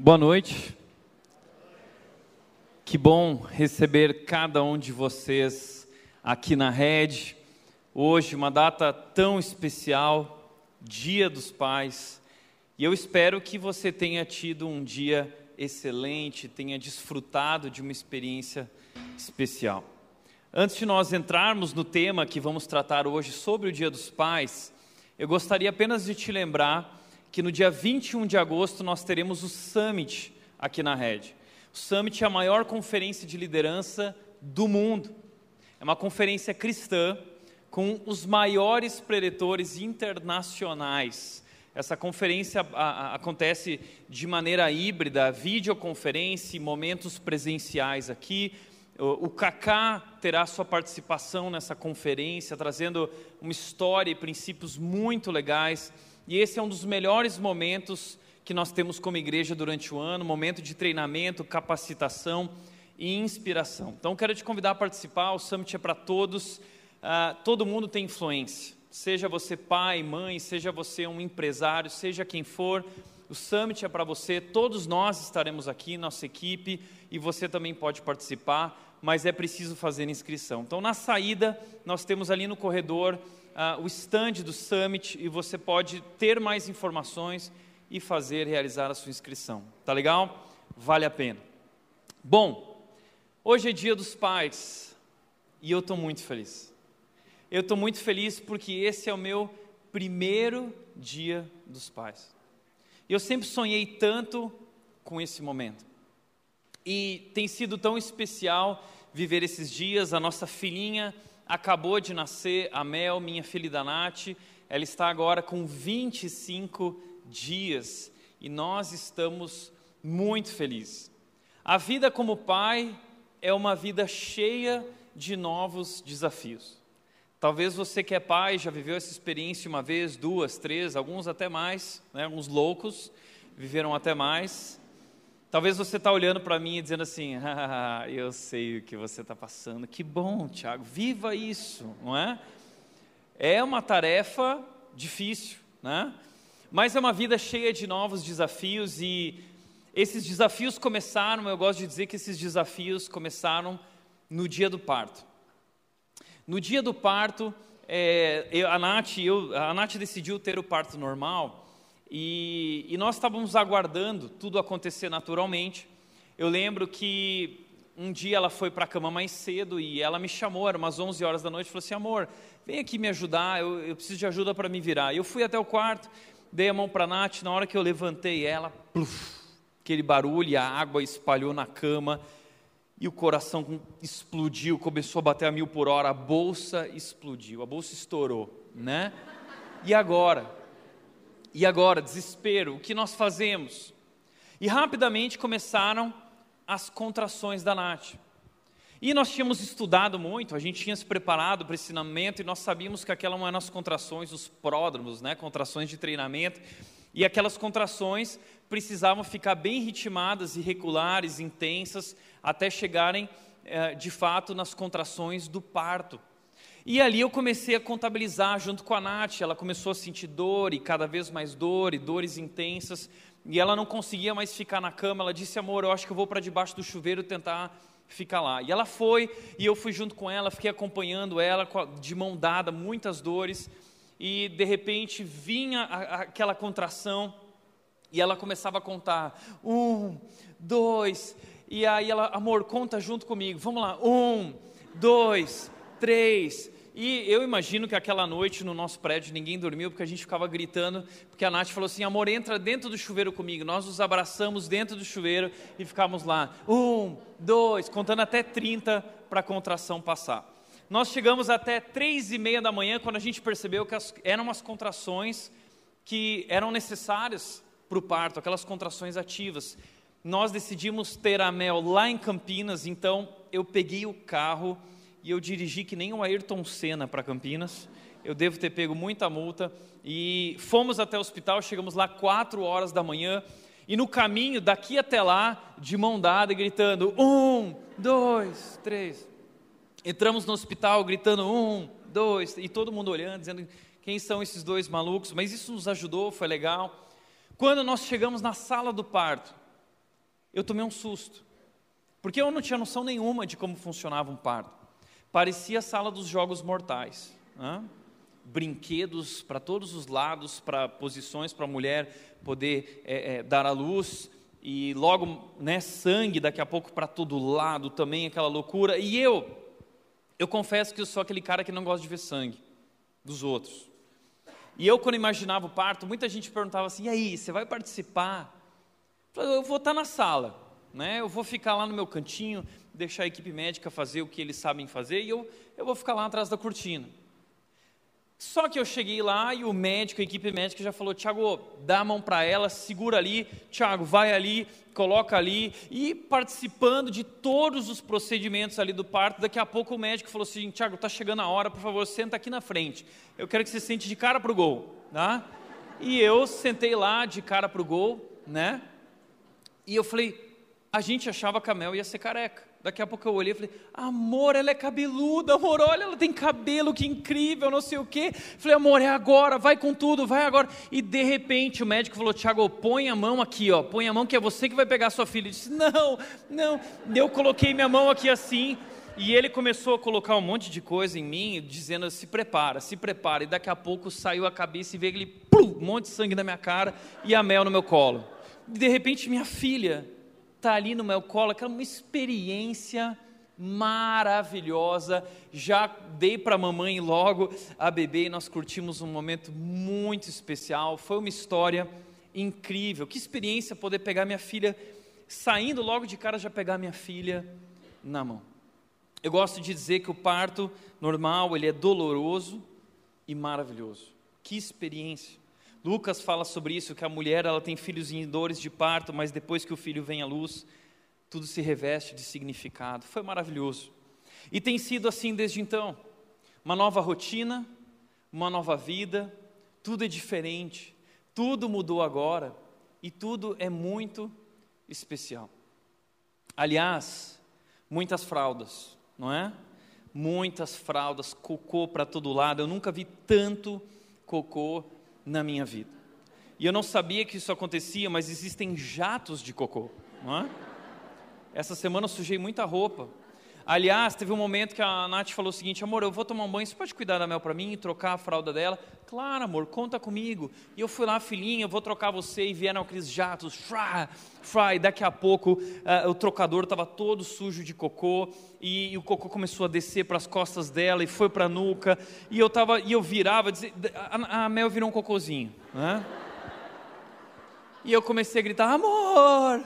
Boa noite. Que bom receber cada um de vocês aqui na Rede. Hoje, uma data tão especial, Dia dos Pais. E eu espero que você tenha tido um dia excelente, tenha desfrutado de uma experiência especial. Antes de nós entrarmos no tema que vamos tratar hoje sobre o Dia dos Pais, eu gostaria apenas de te lembrar que no dia 21 de agosto nós teremos o Summit aqui na Rede. O Summit é a maior conferência de liderança do mundo. É uma conferência cristã com os maiores preletores internacionais. Essa conferência a, a, acontece de maneira híbrida, videoconferência momentos presenciais aqui. O, o Kaká terá sua participação nessa conferência, trazendo uma história e princípios muito legais e esse é um dos melhores momentos que nós temos como igreja durante o ano momento de treinamento, capacitação e inspiração. Então, quero te convidar a participar. O Summit é para todos, uh, todo mundo tem influência. Seja você pai, mãe, seja você um empresário, seja quem for, o Summit é para você. Todos nós estaremos aqui, nossa equipe, e você também pode participar, mas é preciso fazer inscrição. Então, na saída, nós temos ali no corredor uh, o stand do Summit e você pode ter mais informações e fazer, realizar a sua inscrição. Tá legal? Vale a pena. Bom, hoje é dia dos pais e eu estou muito feliz. Eu estou muito feliz porque esse é o meu primeiro dia dos pais. Eu sempre sonhei tanto com esse momento. E tem sido tão especial viver esses dias. A nossa filhinha acabou de nascer a Mel, minha filha da Nath, ela está agora com 25 dias e nós estamos muito felizes. A vida como pai é uma vida cheia de novos desafios. Talvez você que é pai já viveu essa experiência uma vez, duas, três, alguns até mais, né? alguns loucos viveram até mais. Talvez você está olhando para mim e dizendo assim: ah, eu sei o que você está passando. Que bom, Tiago, viva isso, não é? É uma tarefa difícil, né? Mas é uma vida cheia de novos desafios e esses desafios começaram. Eu gosto de dizer que esses desafios começaram no dia do parto. No dia do parto, é, a, Nath, eu, a Nath decidiu ter o parto normal e, e nós estávamos aguardando tudo acontecer naturalmente. Eu lembro que um dia ela foi para a cama mais cedo e ela me chamou, era umas 11 horas da noite, falou assim: amor, vem aqui me ajudar, eu, eu preciso de ajuda para me virar. Eu fui até o quarto, dei a mão para a Nath, na hora que eu levantei ela, pluf, aquele barulho, a água espalhou na cama e o coração explodiu, começou a bater a mil por hora, a bolsa explodiu, a bolsa estourou, né? E agora? E agora, desespero, o que nós fazemos? E rapidamente começaram as contrações da Nath. E nós tínhamos estudado muito, a gente tinha se preparado para esse ensinamento e nós sabíamos que aquelas eram as contrações, os pródromos, né, contrações de treinamento, e aquelas contrações precisavam ficar bem ritmadas, irregulares, intensas, até chegarem eh, de fato nas contrações do parto. E ali eu comecei a contabilizar junto com a Nath. Ela começou a sentir dor e cada vez mais dor e dores intensas. E ela não conseguia mais ficar na cama. Ela disse: Amor, eu acho que eu vou para debaixo do chuveiro tentar ficar lá. E ela foi e eu fui junto com ela, fiquei acompanhando ela de mão dada, muitas dores. E de repente vinha aquela contração e ela começava a contar: um, dois. E aí ela, amor, conta junto comigo. Vamos lá. Um, dois, três. E eu imagino que aquela noite no nosso prédio ninguém dormiu porque a gente ficava gritando, porque a Nath falou assim: amor, entra dentro do chuveiro comigo. Nós nos abraçamos dentro do chuveiro e ficamos lá. Um, dois, contando até 30 para a contração passar. Nós chegamos até três e meia da manhã quando a gente percebeu que eram umas contrações que eram necessárias para o parto, aquelas contrações ativas. Nós decidimos ter a Mel lá em Campinas, então eu peguei o carro e eu dirigi que nem o Ayrton Senna para Campinas. Eu devo ter pego muita multa. E fomos até o hospital, chegamos lá quatro horas da manhã. E no caminho, daqui até lá, de mão dada, gritando: um, dois, três. Entramos no hospital gritando: um, dois, e todo mundo olhando, dizendo: quem são esses dois malucos? Mas isso nos ajudou, foi legal. Quando nós chegamos na sala do parto, eu tomei um susto, porque eu não tinha noção nenhuma de como funcionava um parto. Parecia a sala dos jogos mortais. Né? Brinquedos para todos os lados, para posições para a mulher poder é, é, dar à luz, e logo né, sangue daqui a pouco para todo lado também, aquela loucura. E eu, eu confesso que eu sou aquele cara que não gosta de ver sangue dos outros. E eu, quando imaginava o parto, muita gente perguntava assim: e aí, você vai participar? Eu, vou estar na sala, né? eu vou ficar lá no meu cantinho, deixar a equipe médica fazer o que eles sabem fazer, e eu, eu vou ficar lá atrás da cortina. Só que eu cheguei lá e o médico, a equipe médica já falou: Tiago, dá a mão para ela, segura ali, Tiago, vai ali, coloca ali. E participando de todos os procedimentos ali do parto, daqui a pouco o médico falou assim: Tiago, está chegando a hora, por favor, senta aqui na frente. Eu quero que você sente de cara para o gol. Tá? E eu sentei lá de cara para o gol, né? E eu falei: a gente achava que a Mel ia ser careca. Daqui a pouco eu olhei e falei, amor, ela é cabeluda, amor, olha, ela tem cabelo, que incrível, não sei o quê. Falei, amor, é agora, vai com tudo, vai agora. E de repente o médico falou, Tiago, põe a mão aqui, ó, põe a mão que é você que vai pegar sua filha. Eu disse, não, não. Eu coloquei minha mão aqui assim, e ele começou a colocar um monte de coisa em mim, dizendo, se prepara, se prepara. E daqui a pouco saiu a cabeça e veio aquele plum, um monte de sangue na minha cara e a mel no meu colo. E de repente minha filha está ali no meu colo, aquela uma experiência maravilhosa. Já dei para a mamãe logo a bebê e nós curtimos um momento muito especial. Foi uma história incrível. Que experiência poder pegar minha filha, saindo logo de cara já pegar minha filha na mão. Eu gosto de dizer que o parto normal, ele é doloroso e maravilhoso. Que experiência. Lucas fala sobre isso, que a mulher ela tem filhos em dores de parto, mas depois que o filho vem à luz, tudo se reveste de significado. Foi maravilhoso. E tem sido assim desde então. Uma nova rotina, uma nova vida, tudo é diferente, tudo mudou agora e tudo é muito especial. Aliás, muitas fraldas, não é? Muitas fraldas, cocô para todo lado. Eu nunca vi tanto cocô na minha vida. E eu não sabia que isso acontecia, mas existem jatos de cocô. Não é? Essa semana eu sujei muita roupa. Aliás, teve um momento que a Nath falou o seguinte: amor, eu vou tomar um banho, você pode cuidar da Mel para mim e trocar a fralda dela? Claro, amor, conta comigo. E eu fui lá, filhinha, eu vou trocar você. E vieram aqueles jatos, frá, frá, e daqui a pouco uh, o trocador estava todo sujo de cocô. E, e, o cocô começou a descer para as costas dela e foi para a nuca. E eu, tava, e eu virava, dizia, a, a Mel virou um cocôzinho. Né? E eu comecei a gritar: amor,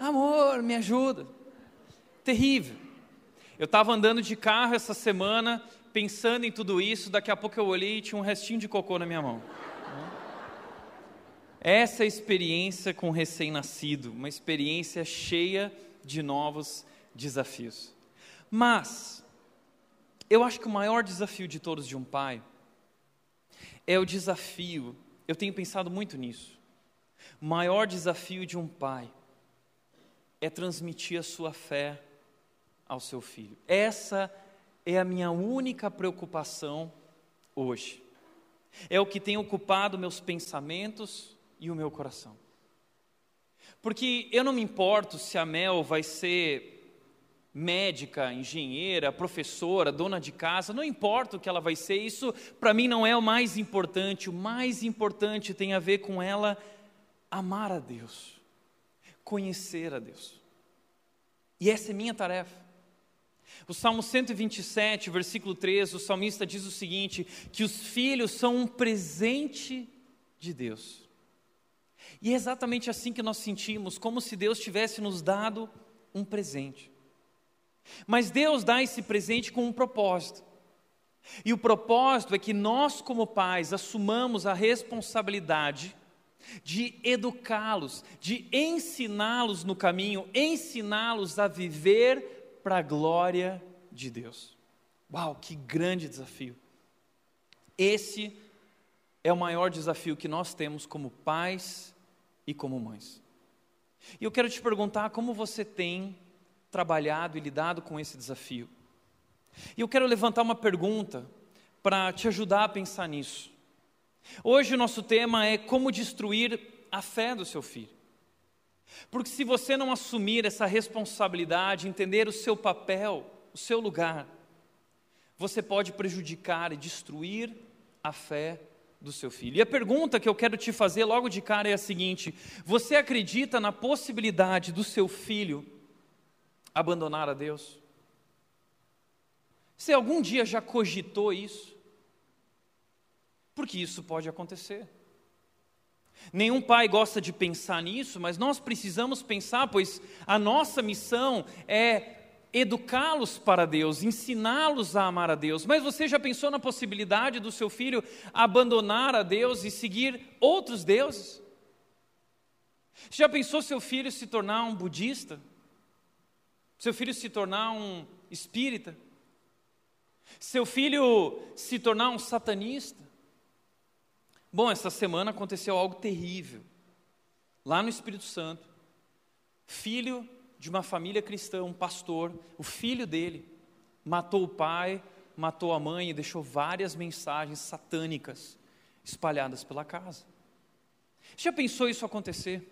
amor, me ajuda. Terrível. Eu estava andando de carro essa semana, pensando em tudo isso, daqui a pouco eu olhei e tinha um restinho de cocô na minha mão. Essa é a experiência com recém-nascido, uma experiência cheia de novos desafios. Mas, eu acho que o maior desafio de todos de um pai é o desafio, eu tenho pensado muito nisso. O maior desafio de um pai é transmitir a sua fé ao seu filho. Essa é a minha única preocupação hoje. É o que tem ocupado meus pensamentos e o meu coração. Porque eu não me importo se a Mel vai ser médica, engenheira, professora, dona de casa, não importa o que ela vai ser, isso para mim não é o mais importante. O mais importante tem a ver com ela amar a Deus, conhecer a Deus. E essa é minha tarefa. O Salmo 127, versículo 3, o salmista diz o seguinte: que os filhos são um presente de Deus. E é exatamente assim que nós sentimos, como se Deus tivesse nos dado um presente. Mas Deus dá esse presente com um propósito. E o propósito é que nós, como pais, assumamos a responsabilidade de educá-los, de ensiná-los no caminho, ensiná-los a viver para a glória de Deus. Uau, que grande desafio! Esse é o maior desafio que nós temos como pais e como mães. E eu quero te perguntar como você tem trabalhado e lidado com esse desafio. E eu quero levantar uma pergunta para te ajudar a pensar nisso. Hoje o nosso tema é como destruir a fé do seu filho. Porque se você não assumir essa responsabilidade, entender o seu papel, o seu lugar, você pode prejudicar e destruir a fé do seu filho. E a pergunta que eu quero te fazer logo de cara é a seguinte: você acredita na possibilidade do seu filho abandonar a Deus? Você algum dia já cogitou isso? Porque isso pode acontecer. Nenhum pai gosta de pensar nisso, mas nós precisamos pensar, pois a nossa missão é educá-los para Deus, ensiná-los a amar a Deus. Mas você já pensou na possibilidade do seu filho abandonar a Deus e seguir outros deuses? Já pensou seu filho se tornar um budista? Seu filho se tornar um espírita? Seu filho se tornar um satanista? Bom, essa semana aconteceu algo terrível. Lá no Espírito Santo, filho de uma família cristã, um pastor, o filho dele matou o pai, matou a mãe e deixou várias mensagens satânicas espalhadas pela casa. Já pensou isso acontecer?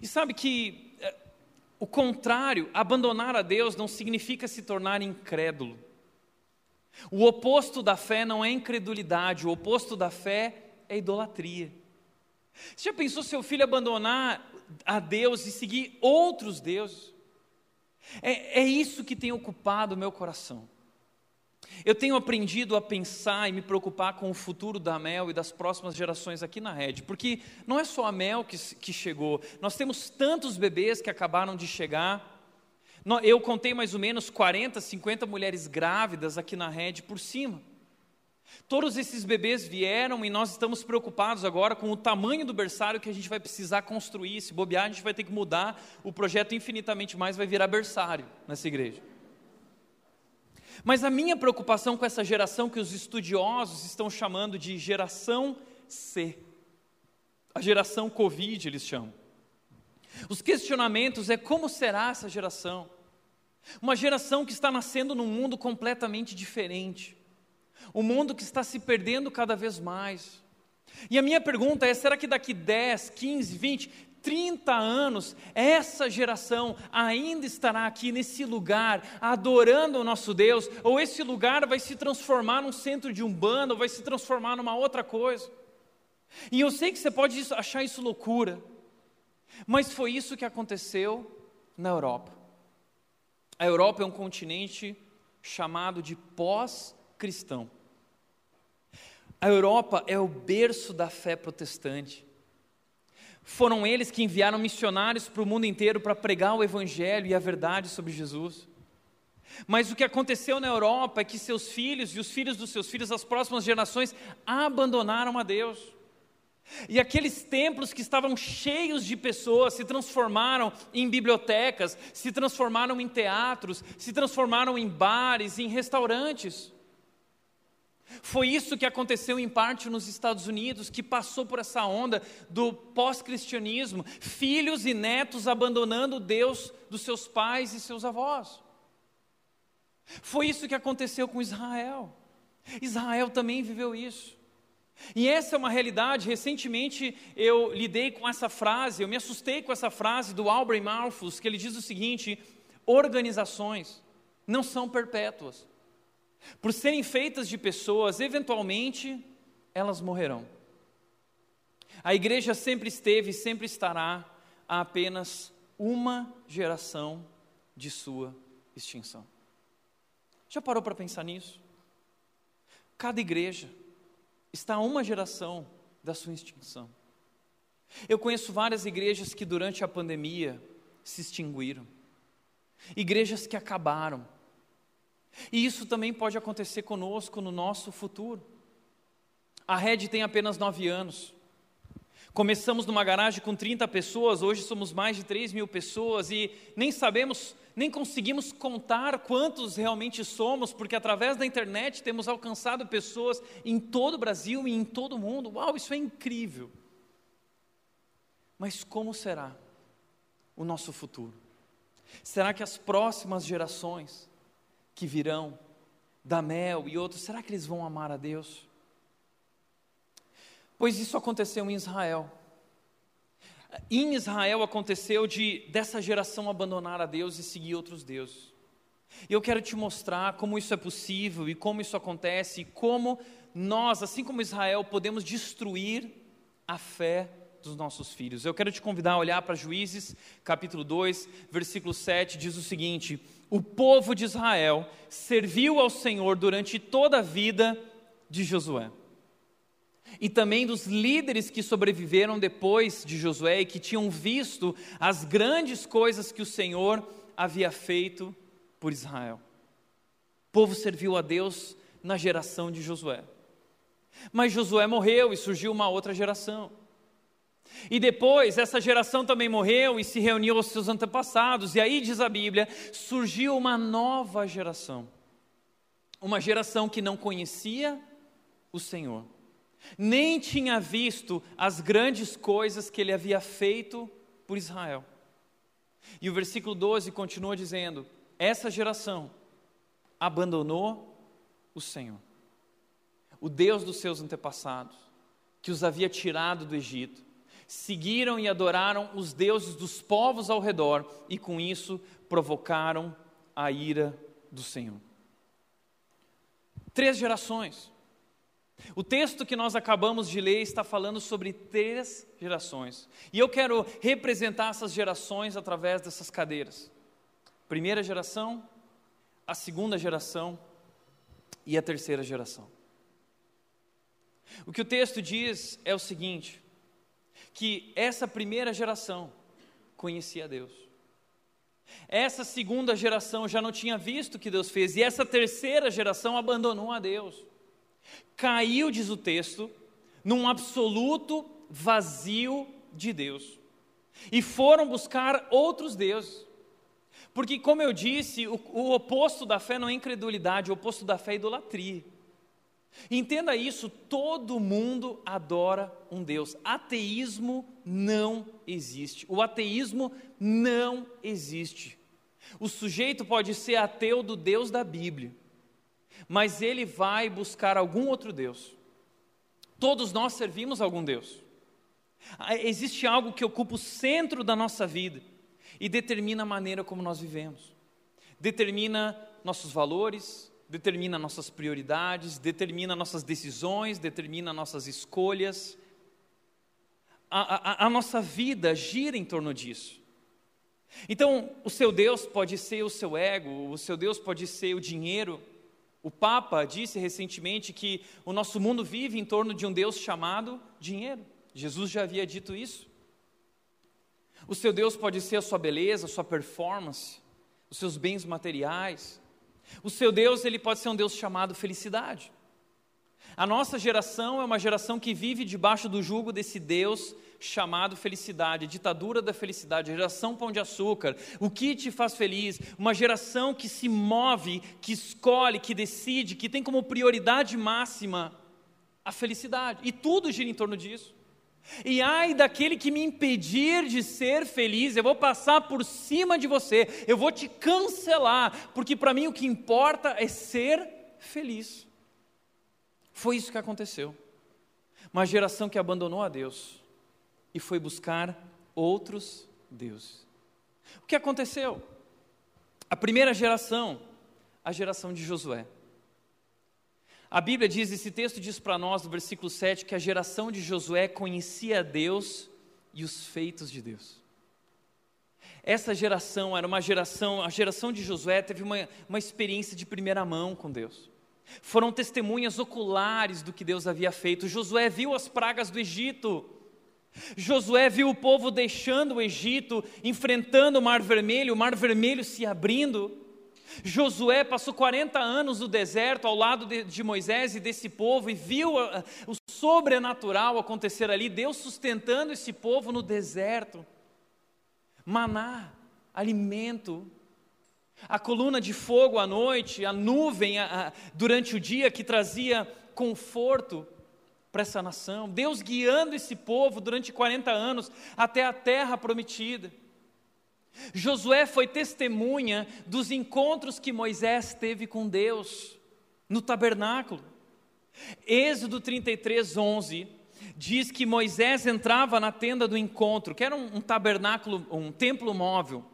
E sabe que é, o contrário, abandonar a Deus não significa se tornar incrédulo. O oposto da fé não é incredulidade, o oposto da fé é idolatria. Você já pensou seu filho abandonar a Deus e seguir outros deuses? É, é isso que tem ocupado o meu coração. Eu tenho aprendido a pensar e me preocupar com o futuro da Mel e das próximas gerações aqui na rede, porque não é só a Mel que, que chegou, nós temos tantos bebês que acabaram de chegar, eu contei mais ou menos 40, 50 mulheres grávidas aqui na rede por cima. Todos esses bebês vieram e nós estamos preocupados agora com o tamanho do berçário que a gente vai precisar construir. Se bobear, a gente vai ter que mudar. O projeto infinitamente mais vai virar berçário nessa igreja. Mas a minha preocupação com essa geração que os estudiosos estão chamando de geração C, a geração Covid, eles chamam. Os questionamentos é como será essa geração? Uma geração que está nascendo num mundo completamente diferente. Um mundo que está se perdendo cada vez mais. E a minha pergunta é: será que daqui 10, 15, 20, 30 anos, essa geração ainda estará aqui nesse lugar, adorando o nosso Deus? Ou esse lugar vai se transformar num centro de umbanda, ou vai se transformar numa outra coisa? E eu sei que você pode achar isso loucura, mas foi isso que aconteceu na Europa. A Europa é um continente chamado de pós-cristão. A Europa é o berço da fé protestante. Foram eles que enviaram missionários para o mundo inteiro para pregar o Evangelho e a verdade sobre Jesus. Mas o que aconteceu na Europa é que seus filhos e os filhos dos seus filhos, as próximas gerações, abandonaram a Deus. E aqueles templos que estavam cheios de pessoas se transformaram em bibliotecas, se transformaram em teatros, se transformaram em bares, em restaurantes. Foi isso que aconteceu em parte nos Estados Unidos, que passou por essa onda do pós-cristianismo, filhos e netos abandonando Deus dos seus pais e seus avós. Foi isso que aconteceu com Israel. Israel também viveu isso. E essa é uma realidade. Recentemente eu lidei com essa frase, eu me assustei com essa frase do Albert Malthus, que ele diz o seguinte: organizações não são perpétuas. Por serem feitas de pessoas, eventualmente elas morrerão. A igreja sempre esteve e sempre estará a apenas uma geração de sua extinção. Já parou para pensar nisso? Cada igreja está a uma geração da sua extinção. Eu conheço várias igrejas que durante a pandemia se extinguiram, igrejas que acabaram. E isso também pode acontecer conosco no nosso futuro. A rede tem apenas nove anos. Começamos numa garagem com 30 pessoas, hoje somos mais de 3 mil pessoas e nem sabemos nem conseguimos contar quantos realmente somos, porque através da internet temos alcançado pessoas em todo o Brasil e em todo o mundo. Uau, isso é incrível! Mas como será o nosso futuro? Será que as próximas gerações que virão, da Mel e outros, será que eles vão amar a Deus? Pois isso aconteceu em Israel. Em Israel aconteceu de dessa geração abandonar a Deus e seguir outros deuses. E eu quero te mostrar como isso é possível e como isso acontece e como nós, assim como Israel, podemos destruir a fé dos nossos filhos. Eu quero te convidar a olhar para Juízes, capítulo 2, versículo 7, diz o seguinte: O povo de Israel serviu ao Senhor durante toda a vida de Josué. E também dos líderes que sobreviveram depois de Josué e que tinham visto as grandes coisas que o Senhor havia feito por Israel. O povo serviu a Deus na geração de Josué. Mas Josué morreu e surgiu uma outra geração. E depois, essa geração também morreu e se reuniu aos seus antepassados, e aí diz a Bíblia: surgiu uma nova geração. Uma geração que não conhecia o Senhor, nem tinha visto as grandes coisas que ele havia feito por Israel. E o versículo 12 continua dizendo: essa geração abandonou o Senhor, o Deus dos seus antepassados, que os havia tirado do Egito, seguiram e adoraram os deuses dos povos ao redor e com isso provocaram a ira do Senhor. Três gerações. O texto que nós acabamos de ler está falando sobre três gerações. E eu quero representar essas gerações através dessas cadeiras. Primeira geração, a segunda geração e a terceira geração. O que o texto diz é o seguinte: que essa primeira geração conhecia Deus. Essa segunda geração já não tinha visto o que Deus fez, e essa terceira geração abandonou a Deus. Caiu, diz o texto, num absoluto vazio de Deus. E foram buscar outros deuses. Porque, como eu disse, o, o oposto da fé não é incredulidade, o oposto da fé é idolatria. Entenda isso: todo mundo adora um Deus. Ateísmo não existe. O ateísmo não existe. O sujeito pode ser ateu do Deus da Bíblia, mas ele vai buscar algum outro Deus. Todos nós servimos algum Deus. Ah, existe algo que ocupa o centro da nossa vida e determina a maneira como nós vivemos, determina nossos valores, determina nossas prioridades, determina nossas decisões, determina nossas escolhas. A, a, a, nossa vida gira em torno disso. Então, o seu Deus pode ser o seu ego, o seu Deus pode ser o dinheiro. O Papa disse recentemente que o nosso mundo vive em torno de um Deus chamado dinheiro. Jesus já havia dito isso. O seu Deus pode ser a sua beleza, a sua performance, os seus bens materiais. O seu Deus, ele pode ser um Deus chamado felicidade. A nossa geração é uma geração que vive debaixo do jugo desse Deus chamado felicidade, ditadura da felicidade, geração pão de açúcar, o que te faz feliz, uma geração que se move, que escolhe, que decide, que tem como prioridade máxima a felicidade, e tudo gira em torno disso. E ai daquele que me impedir de ser feliz, eu vou passar por cima de você, eu vou te cancelar, porque para mim o que importa é ser feliz. Foi isso que aconteceu. Uma geração que abandonou a Deus e foi buscar outros deuses. O que aconteceu? A primeira geração, a geração de Josué. A Bíblia diz, esse texto diz para nós, no versículo 7, que a geração de Josué conhecia Deus e os feitos de Deus. Essa geração era uma geração, a geração de Josué teve uma, uma experiência de primeira mão com Deus. Foram testemunhas oculares do que Deus havia feito. Josué viu as pragas do Egito. Josué viu o povo deixando o Egito, enfrentando o Mar Vermelho, o Mar Vermelho se abrindo. Josué passou 40 anos no deserto ao lado de, de Moisés e desse povo e viu a, o sobrenatural acontecer ali, Deus sustentando esse povo no deserto. Maná, alimento, a coluna de fogo à noite, a nuvem a, a, durante o dia que trazia conforto para essa nação, Deus guiando esse povo durante 40 anos até a terra prometida. Josué foi testemunha dos encontros que Moisés teve com Deus no tabernáculo. Êxodo 33, 11 diz que Moisés entrava na tenda do encontro, que era um, um tabernáculo, um templo móvel.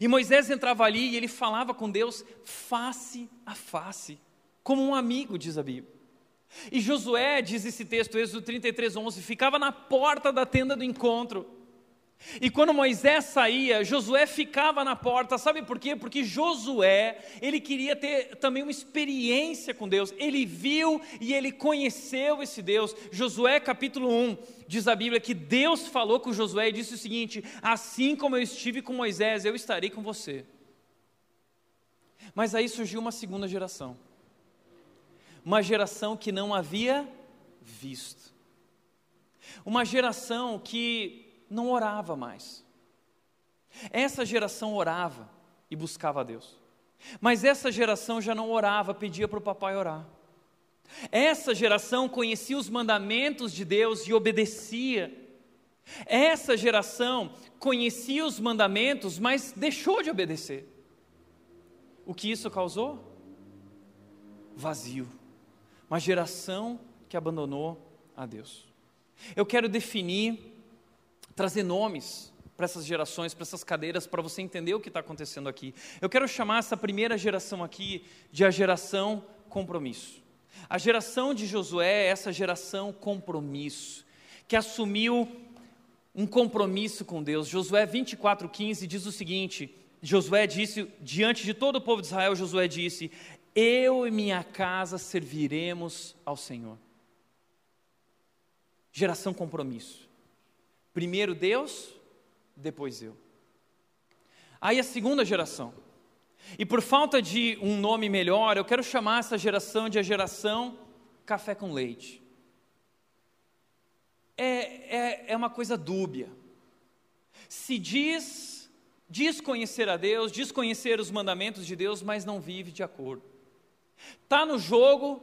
E Moisés entrava ali e ele falava com Deus face a face, como um amigo, diz a Bíblia. E Josué, diz esse texto, Êxodo 33, 11, ficava na porta da tenda do encontro. E quando Moisés saía, Josué ficava na porta, sabe por quê? Porque Josué, ele queria ter também uma experiência com Deus, ele viu e ele conheceu esse Deus. Josué capítulo 1, diz a Bíblia que Deus falou com Josué e disse o seguinte: Assim como eu estive com Moisés, eu estarei com você. Mas aí surgiu uma segunda geração, uma geração que não havia visto, uma geração que não orava mais. Essa geração orava e buscava a Deus. Mas essa geração já não orava, pedia para o papai orar. Essa geração conhecia os mandamentos de Deus e obedecia. Essa geração conhecia os mandamentos, mas deixou de obedecer. O que isso causou? Vazio. Uma geração que abandonou a Deus. Eu quero definir trazer nomes para essas gerações, para essas cadeiras, para você entender o que está acontecendo aqui. Eu quero chamar essa primeira geração aqui de a geração compromisso. A geração de Josué é essa geração compromisso, que assumiu um compromisso com Deus. Josué 24,15 diz o seguinte: Josué disse, diante de todo o povo de Israel, Josué disse: Eu e minha casa serviremos ao Senhor. Geração compromisso. Primeiro Deus, depois eu. Aí a segunda geração. E por falta de um nome melhor, eu quero chamar essa geração de a geração café com leite. É, é, é uma coisa dúbia. Se diz, diz conhecer a Deus, diz conhecer os mandamentos de Deus, mas não vive de acordo. Está no jogo,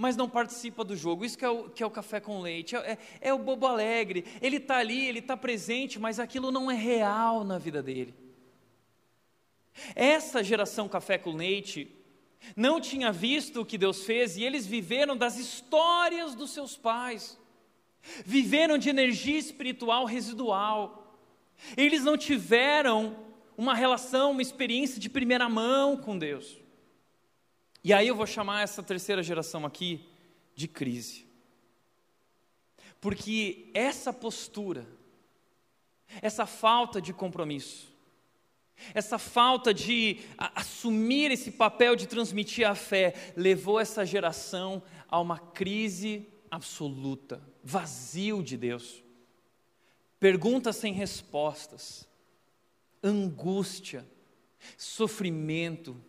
mas não participa do jogo. Isso que é o, que é o café com leite, é, é, é o bobo alegre. Ele está ali, ele está presente, mas aquilo não é real na vida dele. Essa geração café com leite não tinha visto o que Deus fez e eles viveram das histórias dos seus pais, viveram de energia espiritual residual. Eles não tiveram uma relação, uma experiência de primeira mão com Deus. E aí eu vou chamar essa terceira geração aqui de crise. Porque essa postura, essa falta de compromisso, essa falta de assumir esse papel de transmitir a fé, levou essa geração a uma crise absoluta, vazio de Deus. Perguntas sem respostas, angústia, sofrimento,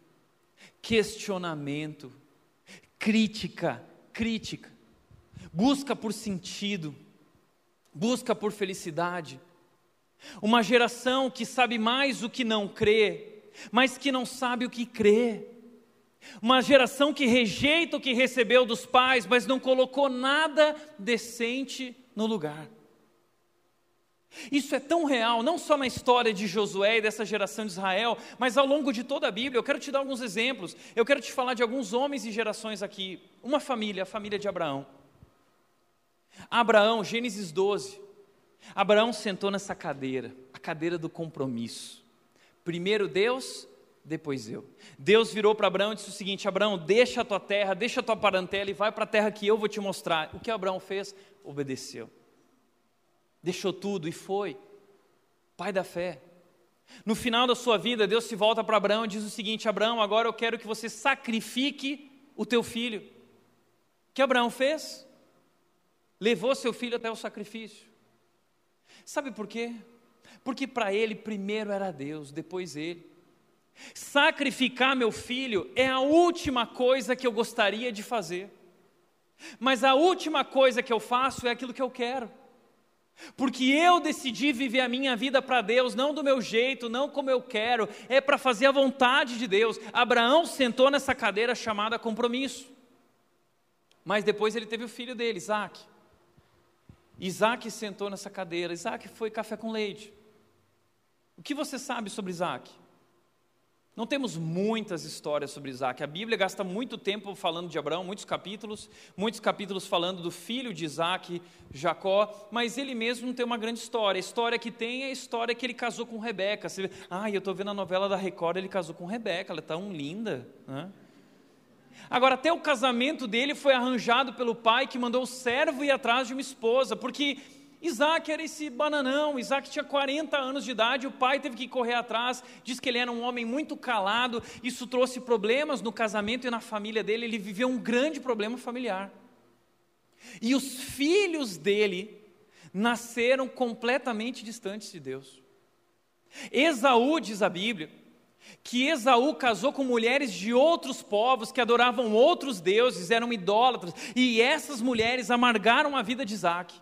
questionamento, crítica, crítica, busca por sentido, busca por felicidade. Uma geração que sabe mais o que não crê, mas que não sabe o que crê. Uma geração que rejeita o que recebeu dos pais, mas não colocou nada decente no lugar. Isso é tão real, não só na história de Josué e dessa geração de Israel, mas ao longo de toda a Bíblia. Eu quero te dar alguns exemplos. Eu quero te falar de alguns homens e gerações aqui. Uma família, a família de Abraão. Abraão, Gênesis 12. Abraão sentou nessa cadeira, a cadeira do compromisso. Primeiro Deus, depois eu. Deus virou para Abraão e disse o seguinte: Abraão, deixa a tua terra, deixa a tua parentela e vai para a terra que eu vou te mostrar. O que Abraão fez? Obedeceu deixou tudo e foi. Pai da fé. No final da sua vida, Deus se volta para Abraão e diz o seguinte: Abraão, agora eu quero que você sacrifique o teu filho. O que Abraão fez? Levou seu filho até o sacrifício. Sabe por quê? Porque para ele primeiro era Deus, depois ele. Sacrificar meu filho é a última coisa que eu gostaria de fazer. Mas a última coisa que eu faço é aquilo que eu quero. Porque eu decidi viver a minha vida para Deus, não do meu jeito, não como eu quero, é para fazer a vontade de Deus. Abraão sentou nessa cadeira chamada compromisso. Mas depois ele teve o filho dele, Isaac. Isaac sentou nessa cadeira, Isaac foi café com leite. O que você sabe sobre Isaac? Não temos muitas histórias sobre Isaac. A Bíblia gasta muito tempo falando de Abraão, muitos capítulos, muitos capítulos falando do filho de Isaac, Jacó, mas ele mesmo não tem uma grande história. A história que tem é a história que ele casou com Rebeca. Você ah, eu estou vendo a novela da Record, ele casou com Rebeca, ela é tão linda. Né? Agora, até o casamento dele foi arranjado pelo pai que mandou o servo ir atrás de uma esposa, porque Isaac era esse bananão, Isaac tinha 40 anos de idade, o pai teve que correr atrás, diz que ele era um homem muito calado, isso trouxe problemas no casamento e na família dele, ele viveu um grande problema familiar. E os filhos dele nasceram completamente distantes de Deus. Esaú, diz a Bíblia, que Esaú casou com mulheres de outros povos que adoravam outros deuses, eram idólatras, e essas mulheres amargaram a vida de Isaac.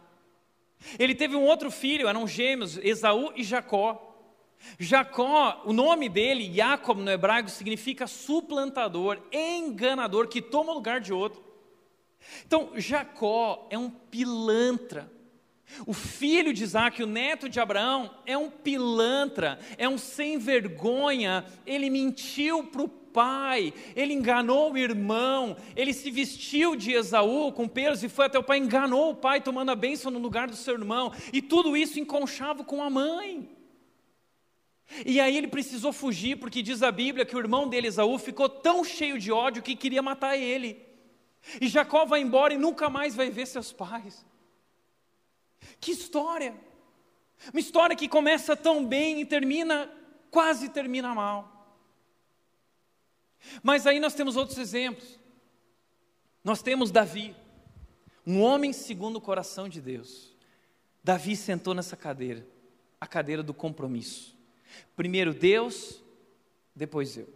Ele teve um outro filho, eram gêmeos, Esaú e Jacó. Jacó, o nome dele, Jacob no hebraico, significa suplantador, enganador, que toma o lugar de outro. Então, Jacó é um pilantra. O filho de Isaac, o neto de Abraão, é um pilantra, é um sem vergonha. Ele mentiu para o pai, ele enganou o irmão, ele se vestiu de Esaú com pelos e foi até o pai, enganou o pai tomando a bênção no lugar do seu irmão, e tudo isso enconchava com a mãe. E aí ele precisou fugir, porque diz a Bíblia que o irmão dele, Esaú, ficou tão cheio de ódio que queria matar ele. E Jacó vai embora e nunca mais vai ver seus pais. Que história! Uma história que começa tão bem e termina, quase termina mal. Mas aí nós temos outros exemplos. Nós temos Davi, um homem segundo o coração de Deus. Davi sentou nessa cadeira, a cadeira do compromisso. Primeiro Deus, depois eu.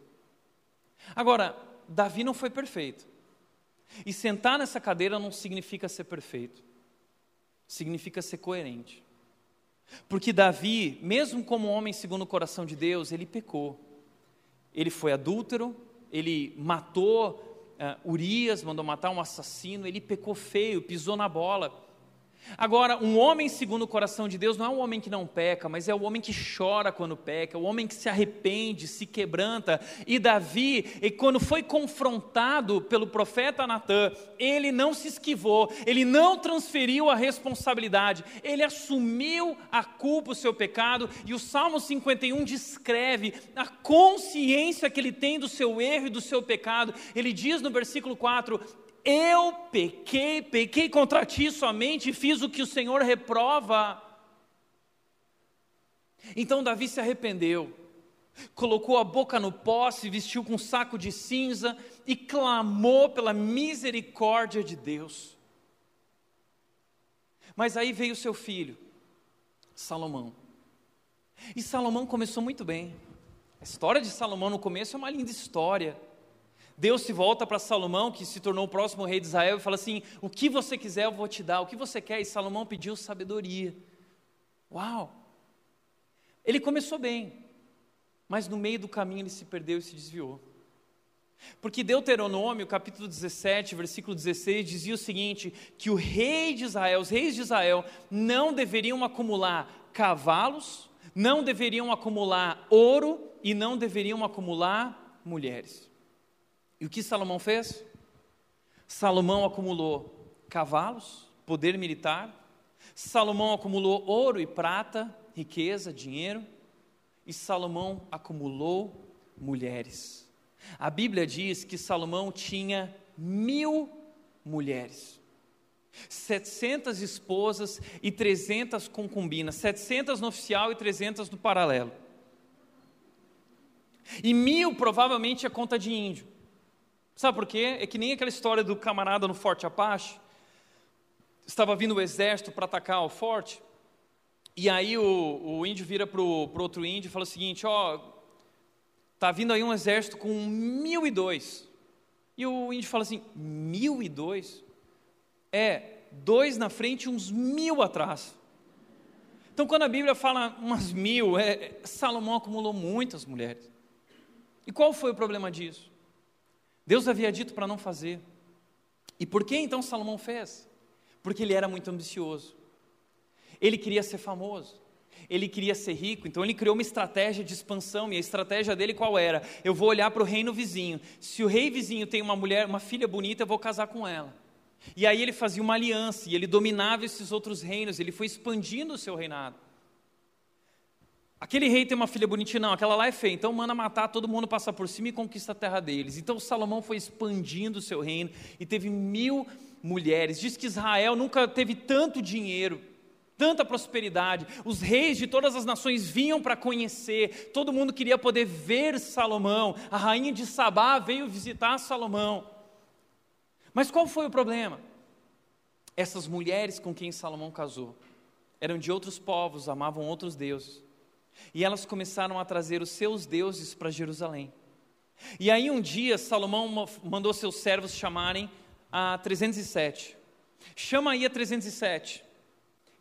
Agora, Davi não foi perfeito. E sentar nessa cadeira não significa ser perfeito, significa ser coerente. Porque Davi, mesmo como homem segundo o coração de Deus, ele pecou. Ele foi adúltero, ele matou uh, Urias, mandou matar um assassino, ele pecou feio, pisou na bola. Agora, um homem segundo o coração de Deus não é um homem que não peca, mas é o homem que chora quando peca, é o homem que se arrepende, se quebranta. E Davi, quando foi confrontado pelo profeta Natã, ele não se esquivou, ele não transferiu a responsabilidade, ele assumiu a culpa, o seu pecado, e o Salmo 51 descreve a consciência que ele tem do seu erro e do seu pecado. Ele diz no versículo 4: eu pequei, pequei contra ti somente e fiz o que o Senhor reprova. Então Davi se arrependeu, colocou a boca no pó, se vestiu com um saco de cinza e clamou pela misericórdia de Deus. Mas aí veio seu filho, Salomão. E Salomão começou muito bem. A história de Salomão no começo é uma linda história. Deus se volta para Salomão, que se tornou o próximo rei de Israel, e fala assim: O que você quiser eu vou te dar, o que você quer? E Salomão pediu sabedoria. Uau! Ele começou bem, mas no meio do caminho ele se perdeu e se desviou. Porque Deuteronômio, capítulo 17, versículo 16, dizia o seguinte: que o rei de Israel, os reis de Israel, não deveriam acumular cavalos, não deveriam acumular ouro e não deveriam acumular mulheres. E o que Salomão fez? Salomão acumulou cavalos, poder militar, Salomão acumulou ouro e prata, riqueza, dinheiro, e Salomão acumulou mulheres. A Bíblia diz que Salomão tinha mil mulheres. 700 esposas e 300 concubinas, 700 no oficial e 300 no paralelo. E mil provavelmente é conta de índio. Sabe por quê? É que nem aquela história do camarada no Forte Apache. Estava vindo o exército para atacar o forte. E aí o, o índio vira para o outro índio e fala o seguinte: Ó, tá vindo aí um exército com mil e dois. E o índio fala assim: mil e dois? É, dois na frente e uns mil atrás. Então, quando a Bíblia fala umas mil, é, Salomão acumulou muitas mulheres. E qual foi o problema disso? Deus havia dito para não fazer. E por que então Salomão fez? Porque ele era muito ambicioso. Ele queria ser famoso. Ele queria ser rico, então ele criou uma estratégia de expansão. E a estratégia dele qual era? Eu vou olhar para o reino vizinho. Se o rei vizinho tem uma mulher, uma filha bonita, eu vou casar com ela. E aí ele fazia uma aliança e ele dominava esses outros reinos. Ele foi expandindo o seu reinado. Aquele rei tem uma filha bonitinha, não, aquela lá é feia, então manda matar, todo mundo passa por cima e conquista a terra deles. Então Salomão foi expandindo o seu reino e teve mil mulheres. Diz que Israel nunca teve tanto dinheiro, tanta prosperidade. Os reis de todas as nações vinham para conhecer, todo mundo queria poder ver Salomão. A rainha de Sabá veio visitar Salomão. Mas qual foi o problema? Essas mulheres com quem Salomão casou eram de outros povos, amavam outros deuses. E elas começaram a trazer os seus deuses para Jerusalém. E aí um dia Salomão mandou seus servos chamarem a 307. Chama aí a 307.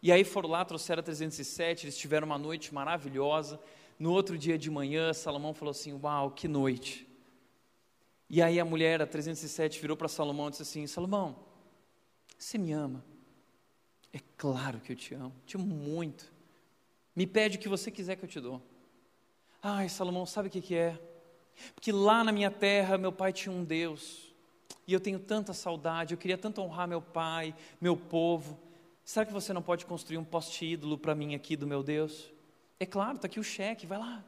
E aí foram lá, trouxeram a 307, eles tiveram uma noite maravilhosa. No outro dia de manhã, Salomão falou assim: Uau, que noite! E aí a mulher, a 307, virou para Salomão e disse assim: Salomão, você me ama? É claro que eu te amo, te amo muito. Me pede o que você quiser que eu te dou. Ai, Salomão, sabe o que, que é? Porque lá na minha terra meu pai tinha um Deus, e eu tenho tanta saudade, eu queria tanto honrar meu pai, meu povo. Será que você não pode construir um poste ídolo para mim aqui do meu Deus? É claro, está aqui o cheque, vai lá.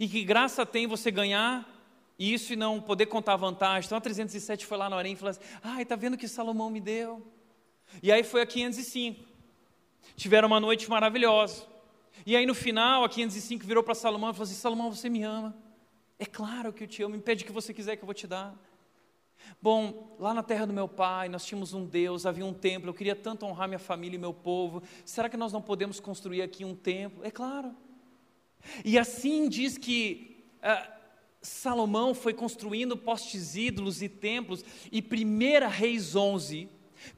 E que graça tem você ganhar isso e não poder contar vantagem. Então a 307 foi lá na Arém e falou assim: ai, está vendo que Salomão me deu? E aí foi a 505 tiveram uma noite maravilhosa. E aí no final, a 505 virou para Salomão e falou assim: Salomão, você me ama. É claro que eu te amo, me pede o que você quiser que eu vou te dar. Bom, lá na terra do meu pai, nós tínhamos um Deus, havia um templo, eu queria tanto honrar minha família e meu povo. Será que nós não podemos construir aqui um templo? É claro. E assim diz que uh, Salomão foi construindo postes ídolos e templos, e 1 Reis 11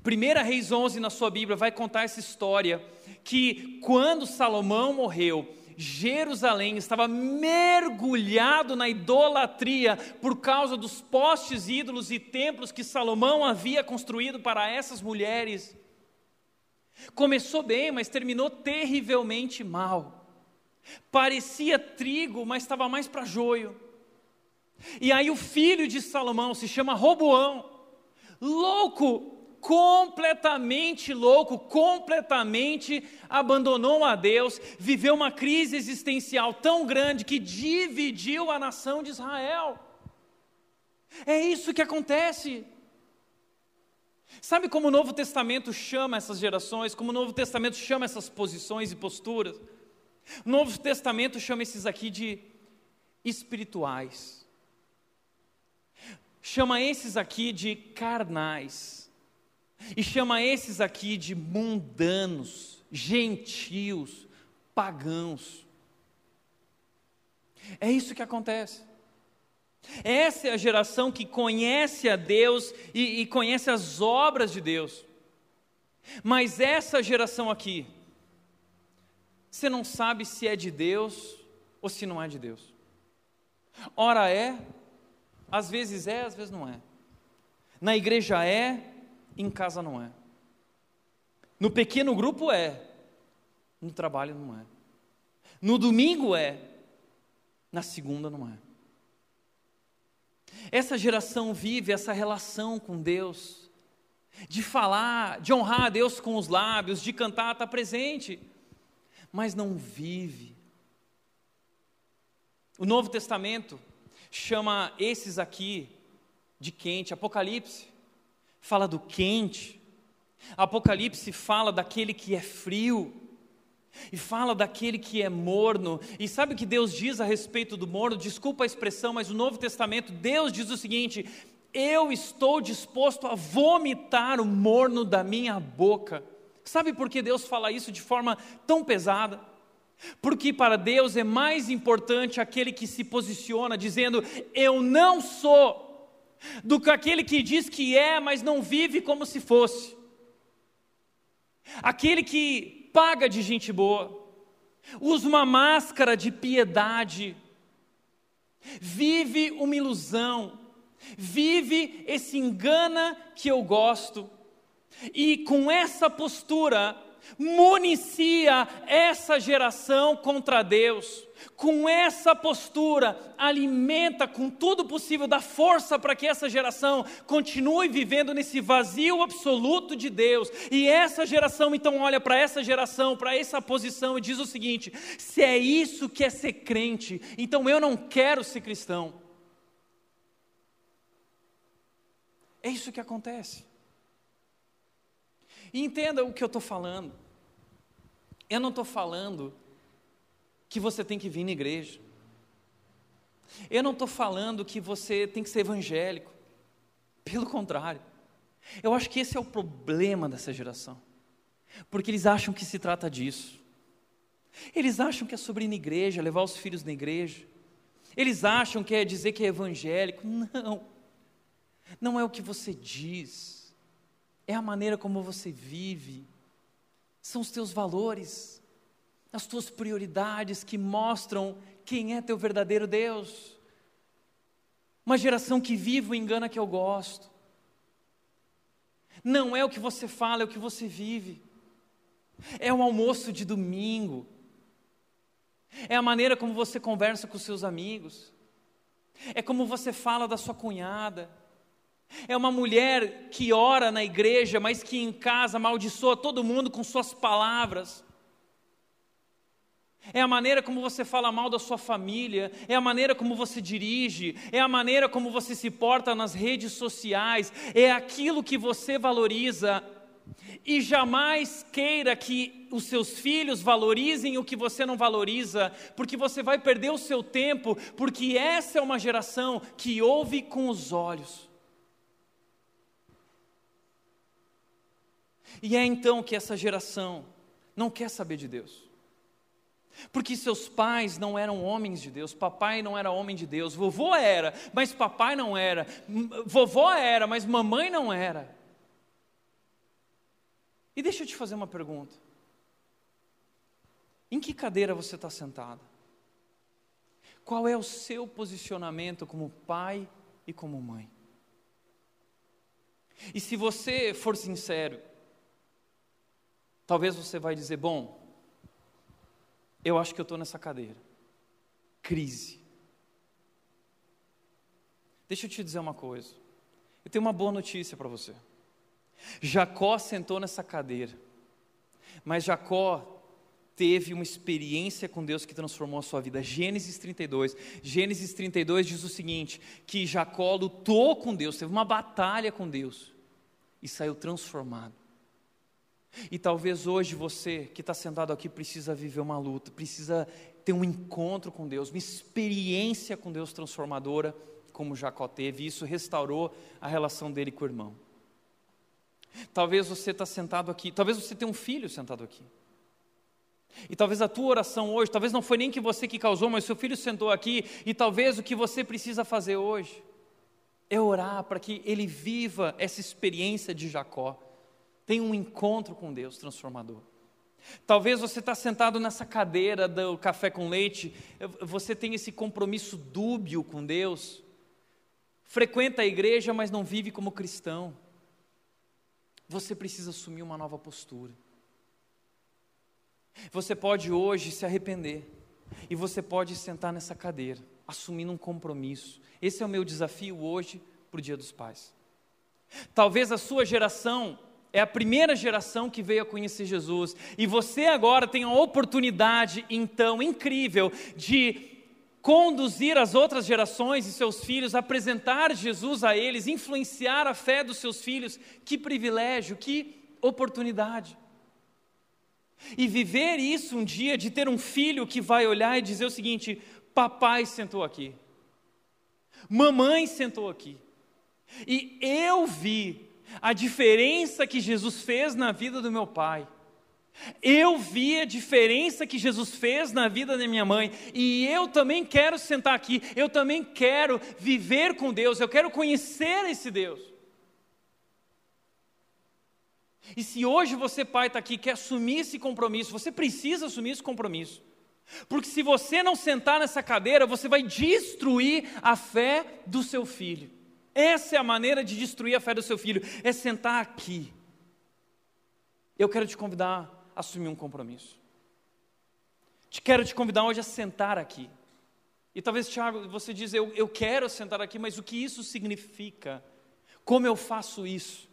Primeira Reis 11 na sua Bíblia vai contar essa história que quando Salomão morreu, Jerusalém estava mergulhado na idolatria por causa dos postes, ídolos e templos que Salomão havia construído para essas mulheres. Começou bem, mas terminou terrivelmente mal. Parecia trigo, mas estava mais para joio. E aí o filho de Salomão se chama Roboão, louco completamente louco, completamente abandonou a Deus, viveu uma crise existencial tão grande que dividiu a nação de Israel. É isso que acontece. Sabe como o Novo Testamento chama essas gerações, como o Novo Testamento chama essas posições e posturas? O Novo Testamento chama esses aqui de espirituais. Chama esses aqui de carnais e chama esses aqui de mundanos, gentios, pagãos. É isso que acontece. Essa é a geração que conhece a Deus e, e conhece as obras de Deus. Mas essa geração aqui, você não sabe se é de Deus ou se não é de Deus. Ora é, às vezes é, às vezes não é. Na igreja é, em casa não é. No pequeno grupo é, no trabalho não é. No domingo é, na segunda não é. Essa geração vive essa relação com Deus, de falar, de honrar a Deus com os lábios, de cantar, está presente, mas não vive. O Novo Testamento chama esses aqui de quente, Apocalipse fala do quente. Apocalipse fala daquele que é frio. E fala daquele que é morno. E sabe o que Deus diz a respeito do morno? Desculpa a expressão, mas no Novo Testamento, Deus diz o seguinte: Eu estou disposto a vomitar o morno da minha boca. Sabe por que Deus fala isso de forma tão pesada? Porque para Deus é mais importante aquele que se posiciona dizendo: Eu não sou do que aquele que diz que é, mas não vive como se fosse. Aquele que paga de gente boa, usa uma máscara de piedade, vive uma ilusão, vive esse engana que eu gosto, e com essa postura municia essa geração contra Deus. Com essa postura, alimenta com tudo possível, dá força para que essa geração continue vivendo nesse vazio absoluto de Deus. E essa geração então olha para essa geração, para essa posição e diz o seguinte: se é isso que é ser crente, então eu não quero ser cristão. É isso que acontece. E entenda o que eu estou falando. Eu não estou falando que você tem que vir na igreja. Eu não estou falando que você tem que ser evangélico. Pelo contrário. Eu acho que esse é o problema dessa geração. Porque eles acham que se trata disso. Eles acham que é sobre ir na igreja, levar os filhos na igreja. Eles acham que é dizer que é evangélico. Não. Não é o que você diz. É a maneira como você vive são os teus valores, as tuas prioridades que mostram quem é teu verdadeiro Deus. Uma geração que vive o engana que eu gosto. Não é o que você fala, é o que você vive. É o almoço de domingo. É a maneira como você conversa com seus amigos. É como você fala da sua cunhada. É uma mulher que ora na igreja, mas que em casa amaldiçoa todo mundo com suas palavras. É a maneira como você fala mal da sua família, é a maneira como você dirige, é a maneira como você se porta nas redes sociais, é aquilo que você valoriza. E jamais queira que os seus filhos valorizem o que você não valoriza, porque você vai perder o seu tempo, porque essa é uma geração que ouve com os olhos. E é então que essa geração não quer saber de Deus. Porque seus pais não eram homens de Deus, papai não era homem de Deus, vovô era, mas papai não era, vovó era, mas mamãe não era. E deixa eu te fazer uma pergunta: em que cadeira você está sentado? Qual é o seu posicionamento como pai e como mãe? E se você for sincero, Talvez você vai dizer, bom, eu acho que eu estou nessa cadeira. Crise. Deixa eu te dizer uma coisa. Eu tenho uma boa notícia para você. Jacó sentou nessa cadeira, mas Jacó teve uma experiência com Deus que transformou a sua vida. Gênesis 32. Gênesis 32 diz o seguinte: que Jacó lutou com Deus, teve uma batalha com Deus e saiu transformado. E talvez hoje você que está sentado aqui precisa viver uma luta, precisa ter um encontro com Deus, uma experiência com Deus transformadora, como Jacó teve, e isso restaurou a relação dele com o irmão. Talvez você está sentado aqui, talvez você tenha um filho sentado aqui. E talvez a tua oração hoje, talvez não foi nem que você que causou, mas seu filho sentou aqui, e talvez o que você precisa fazer hoje é orar para que ele viva essa experiência de Jacó tem um encontro com Deus transformador. Talvez você está sentado nessa cadeira do café com leite, você tem esse compromisso dúbio com Deus, frequenta a igreja, mas não vive como cristão. Você precisa assumir uma nova postura. Você pode hoje se arrepender, e você pode sentar nessa cadeira, assumindo um compromisso. Esse é o meu desafio hoje para o Dia dos Pais. Talvez a sua geração é a primeira geração que veio a conhecer Jesus. E você agora tem a oportunidade, então, incrível, de conduzir as outras gerações e seus filhos, apresentar Jesus a eles, influenciar a fé dos seus filhos. Que privilégio, que oportunidade. E viver isso um dia, de ter um filho que vai olhar e dizer o seguinte: papai sentou aqui, mamãe sentou aqui, e eu vi a diferença que Jesus fez na vida do meu pai. Eu vi a diferença que Jesus fez na vida da minha mãe, e eu também quero sentar aqui, eu também quero viver com Deus, eu quero conhecer esse Deus. E se hoje você, pai, está aqui, quer assumir esse compromisso, você precisa assumir esse compromisso. Porque se você não sentar nessa cadeira, você vai destruir a fé do seu filho. Essa é a maneira de destruir a fé do seu filho, é sentar aqui. Eu quero te convidar assumir um compromisso. Te quero te convidar hoje a sentar aqui. E talvez, Tiago, você diz, eu, eu quero sentar aqui, mas o que isso significa? Como eu faço isso?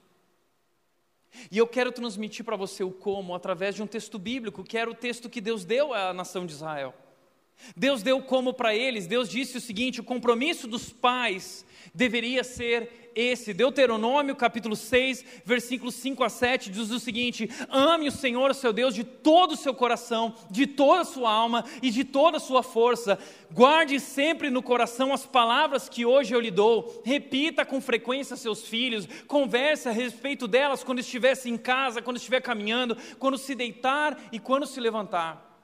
E eu quero transmitir para você o como através de um texto bíblico, que era o texto que Deus deu à nação de Israel. Deus deu como para eles, Deus disse o seguinte: o compromisso dos pais deveria ser esse. Deuteronômio capítulo 6, versículos 5 a 7 diz o seguinte: Ame o Senhor, seu Deus, de todo o seu coração, de toda a sua alma e de toda a sua força. Guarde sempre no coração as palavras que hoje eu lhe dou. Repita com frequência a seus filhos. Converse a respeito delas quando estiver em casa, quando estiver caminhando, quando se deitar e quando se levantar.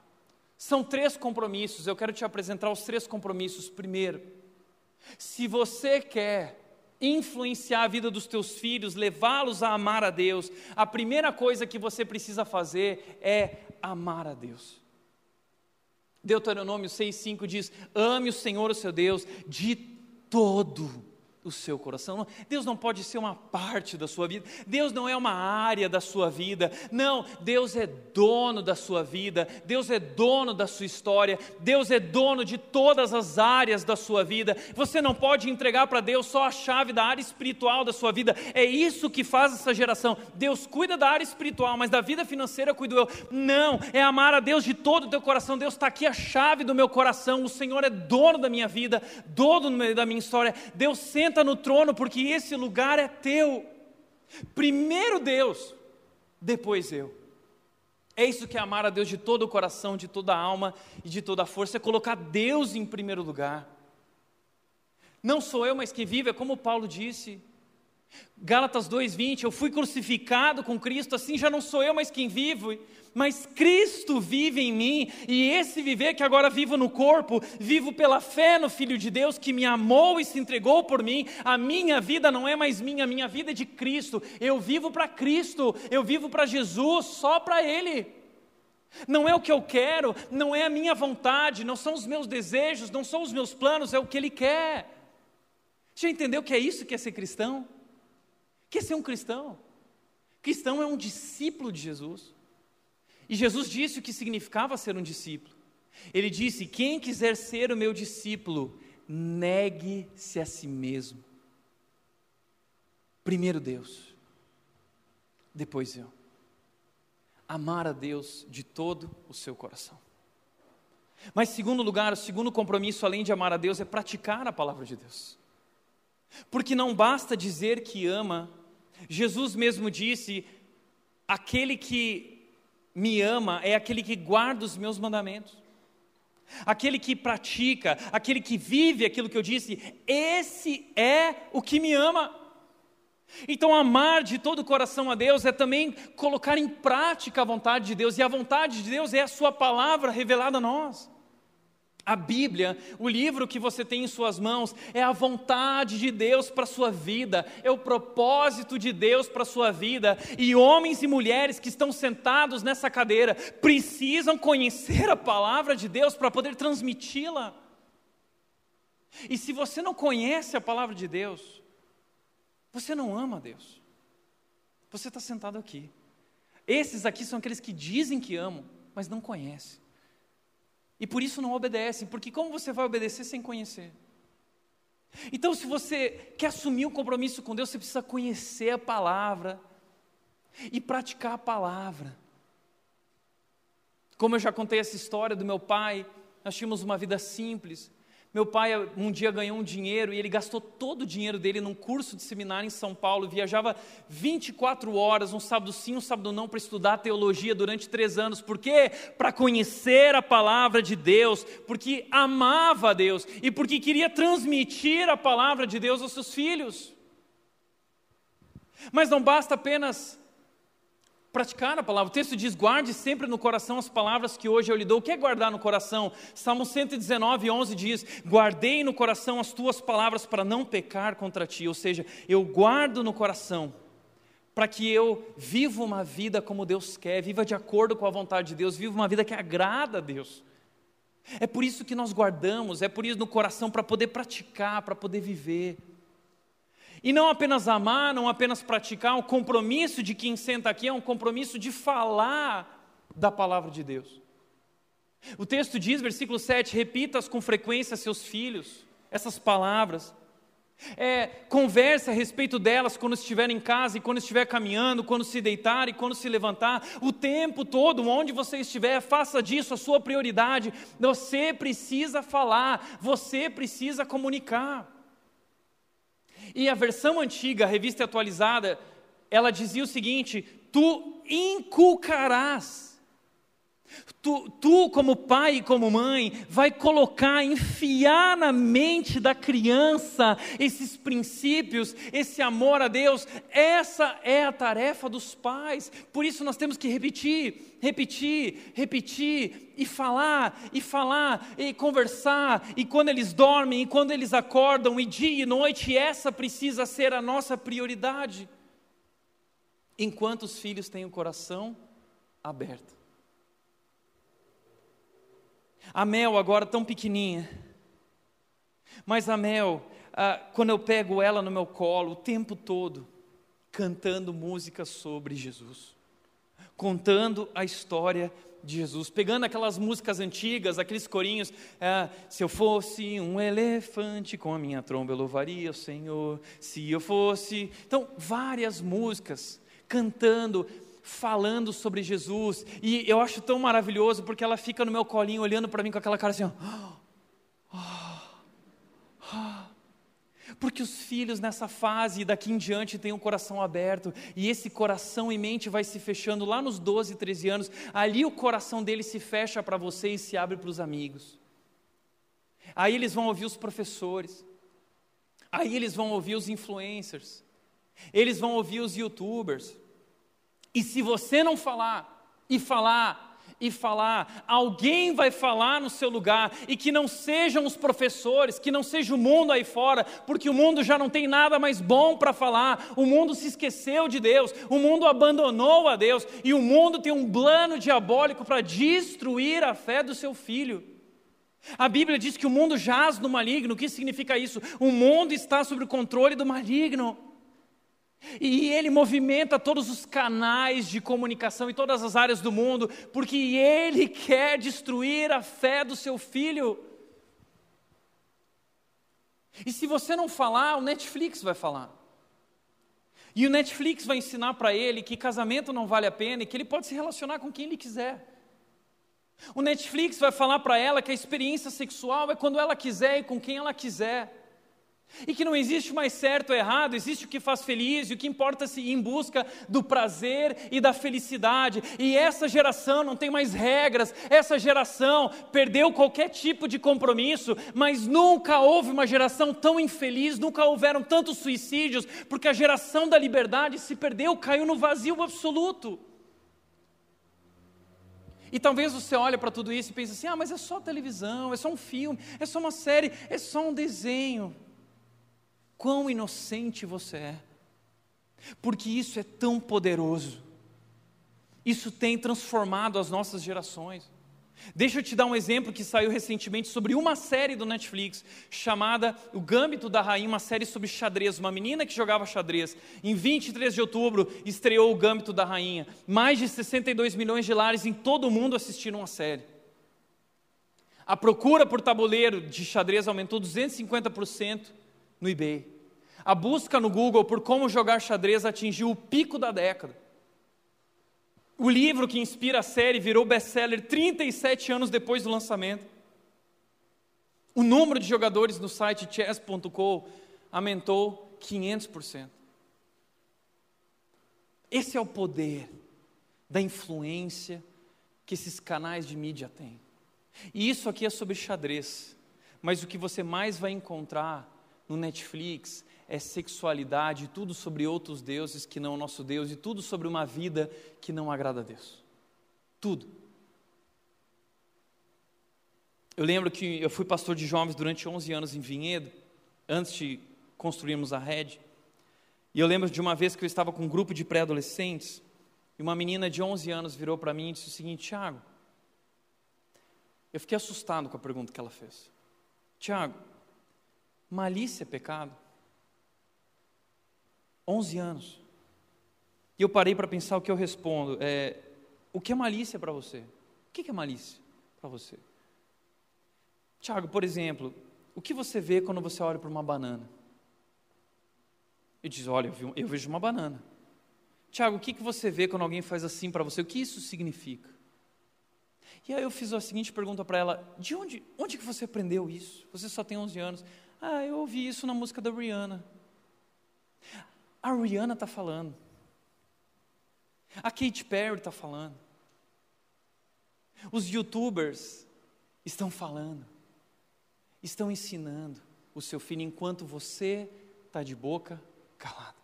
São três compromissos, eu quero te apresentar os três compromissos. Primeiro, se você quer influenciar a vida dos teus filhos, levá-los a amar a Deus, a primeira coisa que você precisa fazer é amar a Deus. Deuteronômio 6,5 diz: Ame o Senhor, o seu Deus, de todo o seu coração. Deus não pode ser uma parte da sua vida, Deus não é uma área da sua vida, não, Deus é dono da sua vida, Deus é dono da sua história, Deus é dono de todas as áreas da sua vida. Você não pode entregar para Deus só a chave da área espiritual da sua vida, é isso que faz essa geração. Deus cuida da área espiritual, mas da vida financeira cuido eu. Não, é amar a Deus de todo o teu coração. Deus está aqui a chave do meu coração, o Senhor é dono da minha vida, dono da minha história. Deus senta senta no trono, porque esse lugar é teu. Primeiro Deus, depois eu. É isso que é amar a Deus de todo o coração, de toda a alma e de toda a força, é colocar Deus em primeiro lugar. Não sou eu, mas que vive, é como Paulo disse. Gálatas 2:20, eu fui crucificado com Cristo, assim já não sou eu, mas quem vive, mas Cristo vive em mim, e esse viver que agora vivo no corpo, vivo pela fé no Filho de Deus que me amou e se entregou por mim. A minha vida não é mais minha, a minha vida é de Cristo. Eu vivo para Cristo, eu vivo para Jesus, só para Ele. Não é o que eu quero, não é a minha vontade, não são os meus desejos, não são os meus planos, é o que Ele quer. Já entendeu que é isso que é ser cristão? Que é ser um cristão? Cristão é um discípulo de Jesus. E Jesus disse o que significava ser um discípulo. Ele disse: Quem quiser ser o meu discípulo, negue-se a si mesmo. Primeiro Deus, depois eu. Amar a Deus de todo o seu coração. Mas, segundo lugar, o segundo compromisso, além de amar a Deus, é praticar a palavra de Deus. Porque não basta dizer que ama, Jesus mesmo disse: aquele que me ama é aquele que guarda os meus mandamentos. Aquele que pratica, aquele que vive aquilo que eu disse, esse é o que me ama. Então, amar de todo o coração a Deus é também colocar em prática a vontade de Deus, e a vontade de Deus é a Sua palavra revelada a nós. A Bíblia, o livro que você tem em suas mãos, é a vontade de Deus para a sua vida, é o propósito de Deus para a sua vida, e homens e mulheres que estão sentados nessa cadeira precisam conhecer a palavra de Deus para poder transmiti-la. E se você não conhece a palavra de Deus, você não ama Deus. Você está sentado aqui. Esses aqui são aqueles que dizem que amam, mas não conhecem. E por isso não obedecem, porque como você vai obedecer sem conhecer? Então, se você quer assumir um compromisso com Deus, você precisa conhecer a palavra e praticar a palavra. Como eu já contei essa história do meu pai, nós tínhamos uma vida simples, meu pai um dia ganhou um dinheiro e ele gastou todo o dinheiro dele num curso de seminário em São Paulo, viajava 24 horas, um sábado sim, um sábado não, para estudar teologia durante três anos. Por quê? Para conhecer a palavra de Deus, porque amava a Deus e porque queria transmitir a palavra de Deus aos seus filhos. Mas não basta apenas praticar a palavra. O texto diz: guarde sempre no coração as palavras que hoje eu lhe dou. O que é guardar no coração? Salmo 119, 11 diz: Guardei no coração as tuas palavras para não pecar contra ti. Ou seja, eu guardo no coração para que eu viva uma vida como Deus quer, viva de acordo com a vontade de Deus, viva uma vida que agrada a Deus. É por isso que nós guardamos, é por isso no coração para poder praticar, para poder viver. E não apenas amar, não apenas praticar, o compromisso de quem senta aqui é um compromisso de falar da palavra de Deus. O texto diz, versículo 7, repita com frequência seus filhos essas palavras. É, converse a respeito delas quando estiver em casa e quando estiver caminhando, quando se deitar e quando se levantar, o tempo todo, onde você estiver, faça disso a sua prioridade. Você precisa falar, você precisa comunicar. E a versão antiga, a revista atualizada, ela dizia o seguinte: tu inculcarás Tu, tu, como pai e como mãe, vai colocar, enfiar na mente da criança esses princípios, esse amor a Deus. Essa é a tarefa dos pais. Por isso nós temos que repetir, repetir, repetir e falar, e falar, e conversar. E quando eles dormem, e quando eles acordam, e dia e noite, essa precisa ser a nossa prioridade. Enquanto os filhos têm o coração aberto. A Mel, agora tão pequenininha, mas a Mel, ah, quando eu pego ela no meu colo o tempo todo, cantando músicas sobre Jesus, contando a história de Jesus, pegando aquelas músicas antigas, aqueles corinhos, ah, se eu fosse um elefante com a minha tromba eu louvaria o Senhor, se eu fosse, então várias músicas cantando falando sobre Jesus. E eu acho tão maravilhoso porque ela fica no meu colinho olhando para mim com aquela cara assim, ó. Porque os filhos nessa fase daqui em diante têm um coração aberto, e esse coração e mente vai se fechando lá nos 12, 13 anos. Ali o coração deles se fecha para você e se abre para os amigos. Aí eles vão ouvir os professores, aí eles vão ouvir os influencers, eles vão ouvir os youtubers, e se você não falar, e falar, e falar, alguém vai falar no seu lugar, e que não sejam os professores, que não seja o mundo aí fora, porque o mundo já não tem nada mais bom para falar, o mundo se esqueceu de Deus, o mundo abandonou a Deus, e o mundo tem um plano diabólico para destruir a fé do seu filho. A Bíblia diz que o mundo jaz no maligno, o que significa isso? O mundo está sob o controle do maligno. E ele movimenta todos os canais de comunicação em todas as áreas do mundo, porque ele quer destruir a fé do seu filho. E se você não falar, o Netflix vai falar. E o Netflix vai ensinar para ele que casamento não vale a pena e que ele pode se relacionar com quem ele quiser. O Netflix vai falar para ela que a experiência sexual é quando ela quiser e com quem ela quiser. E que não existe mais certo ou errado, existe o que faz feliz, e o que importa se ir em busca do prazer e da felicidade. E essa geração não tem mais regras, essa geração perdeu qualquer tipo de compromisso, mas nunca houve uma geração tão infeliz, nunca houveram tantos suicídios, porque a geração da liberdade se perdeu, caiu no vazio absoluto. E talvez você olhe para tudo isso e pense assim: ah, mas é só televisão, é só um filme, é só uma série, é só um desenho quão inocente você é, porque isso é tão poderoso, isso tem transformado as nossas gerações. Deixa eu te dar um exemplo que saiu recentemente sobre uma série do Netflix chamada O Gâmbito da Rainha, uma série sobre xadrez, uma menina que jogava xadrez. Em 23 de outubro estreou O Gâmbito da Rainha. Mais de 62 milhões de lares em todo o mundo assistiram a série. A procura por tabuleiro de xadrez aumentou 250% no eBay. A busca no Google por como jogar xadrez atingiu o pico da década. O livro que inspira a série virou best-seller 37 anos depois do lançamento. O número de jogadores no site chess.com aumentou 500%. Esse é o poder da influência que esses canais de mídia têm. E isso aqui é sobre xadrez, mas o que você mais vai encontrar no Netflix é sexualidade, tudo sobre outros deuses que não o nosso Deus e tudo sobre uma vida que não agrada a Deus. Tudo. Eu lembro que eu fui pastor de jovens durante 11 anos em Vinhedo, antes de construirmos a rede. E eu lembro de uma vez que eu estava com um grupo de pré-adolescentes e uma menina de 11 anos virou para mim e disse o seguinte: Tiago, eu fiquei assustado com a pergunta que ela fez. Tiago, malícia é pecado? 11 anos. E eu parei para pensar o que eu respondo. É, O que é malícia para você? O que é malícia para você? Tiago, por exemplo, o que você vê quando você olha para uma banana? E diz: Olha, eu, vejo uma banana. Tiago, o que, que você vê quando alguém faz assim para você? O que isso significa? E aí eu fiz a seguinte pergunta para ela: De onde, onde que você aprendeu isso? Você só tem 11 anos. Ah, eu ouvi isso na música da Rihanna. A Rihanna está falando. A Katy Perry está falando. Os youtubers estão falando. Estão ensinando o seu filho enquanto você está de boca calada.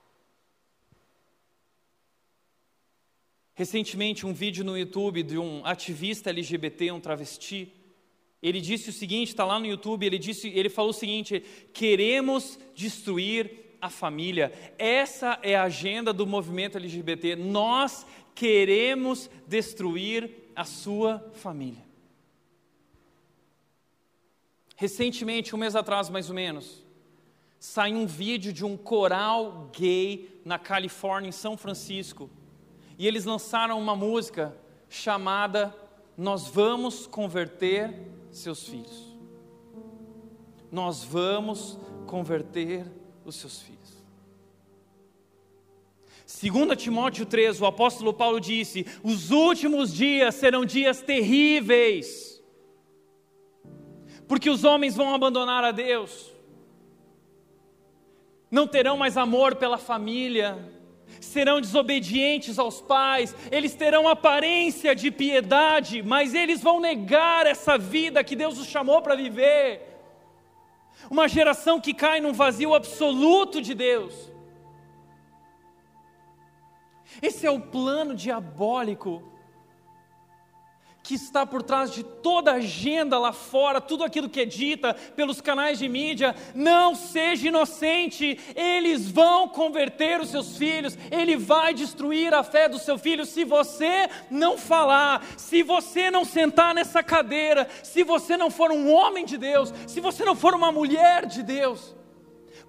Recentemente, um vídeo no YouTube de um ativista LGBT, um travesti, ele disse o seguinte, está lá no YouTube, ele disse, ele falou o seguinte: queremos destruir a família. Essa é a agenda do movimento LGBT. Nós queremos destruir a sua família. Recentemente, um mês atrás mais ou menos, saiu um vídeo de um coral gay na Califórnia, em São Francisco, e eles lançaram uma música chamada Nós Vamos Converter Seus Filhos. Nós vamos converter os seus filhos. Segundo Timóteo 3, o apóstolo Paulo disse: "Os últimos dias serão dias terríveis, porque os homens vão abandonar a Deus, não terão mais amor pela família, serão desobedientes aos pais, eles terão aparência de piedade, mas eles vão negar essa vida que Deus os chamou para viver. Uma geração que cai num vazio absoluto de Deus. Esse é o plano diabólico que está por trás de toda a agenda lá fora, tudo aquilo que é dita pelos canais de mídia, não seja inocente, eles vão converter os seus filhos, ele vai destruir a fé do seu filho se você não falar, se você não sentar nessa cadeira, se você não for um homem de Deus, se você não for uma mulher de Deus,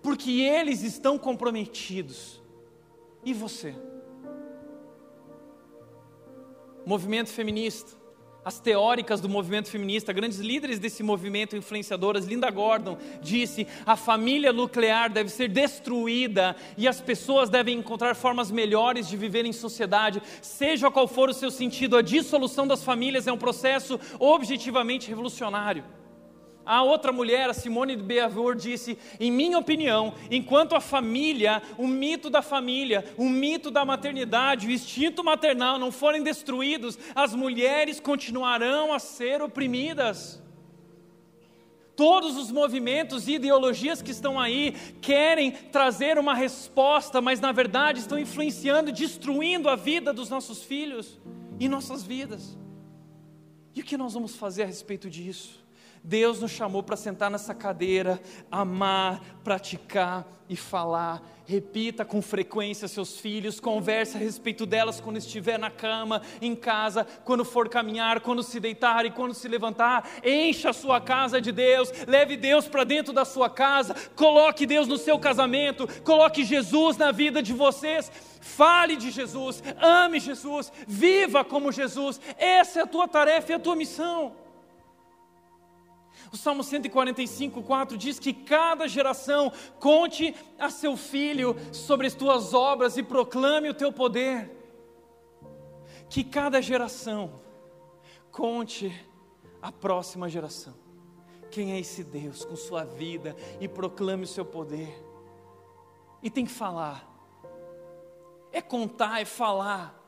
porque eles estão comprometidos. E você? Movimento feminista as teóricas do movimento feminista, grandes líderes desse movimento, influenciadoras, Linda Gordon disse: a família nuclear deve ser destruída e as pessoas devem encontrar formas melhores de viver em sociedade, seja qual for o seu sentido. A dissolução das famílias é um processo objetivamente revolucionário. A outra mulher, a Simone de Beauvoir, disse: em minha opinião, enquanto a família, o mito da família, o mito da maternidade, o instinto maternal não forem destruídos, as mulheres continuarão a ser oprimidas. Todos os movimentos e ideologias que estão aí querem trazer uma resposta, mas na verdade estão influenciando, destruindo a vida dos nossos filhos e nossas vidas. E o que nós vamos fazer a respeito disso? Deus nos chamou para sentar nessa cadeira, amar, praticar e falar. Repita com frequência seus filhos, converse a respeito delas quando estiver na cama, em casa, quando for caminhar, quando se deitar e quando se levantar. Encha a sua casa de Deus, leve Deus para dentro da sua casa, coloque Deus no seu casamento, coloque Jesus na vida de vocês. Fale de Jesus, ame Jesus, viva como Jesus. Essa é a tua tarefa e a tua missão. O Salmo 145, 4 diz que cada geração conte a seu filho sobre as tuas obras e proclame o teu poder. Que cada geração conte a próxima geração. Quem é esse Deus com sua vida e proclame o seu poder. E tem que falar. É contar, é falar.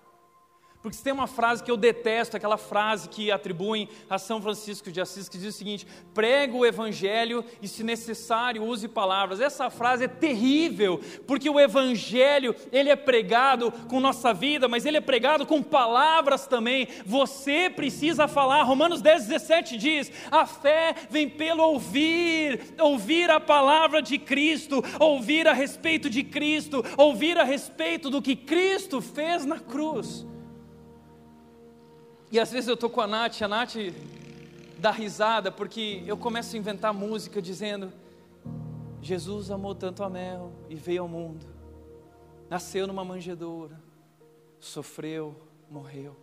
Porque se tem uma frase que eu detesto, aquela frase que atribuem a São Francisco de Assis, que diz o seguinte: prega o evangelho e, se necessário, use palavras. Essa frase é terrível, porque o evangelho, ele é pregado com nossa vida, mas ele é pregado com palavras também. Você precisa falar. Romanos 10, 17 diz: a fé vem pelo ouvir, ouvir a palavra de Cristo, ouvir a respeito de Cristo, ouvir a respeito do que Cristo fez na cruz. E às vezes eu estou com a Nath, a Nath dá risada, porque eu começo a inventar música dizendo: Jesus amou tanto a mel e veio ao mundo, nasceu numa manjedoura, sofreu, morreu,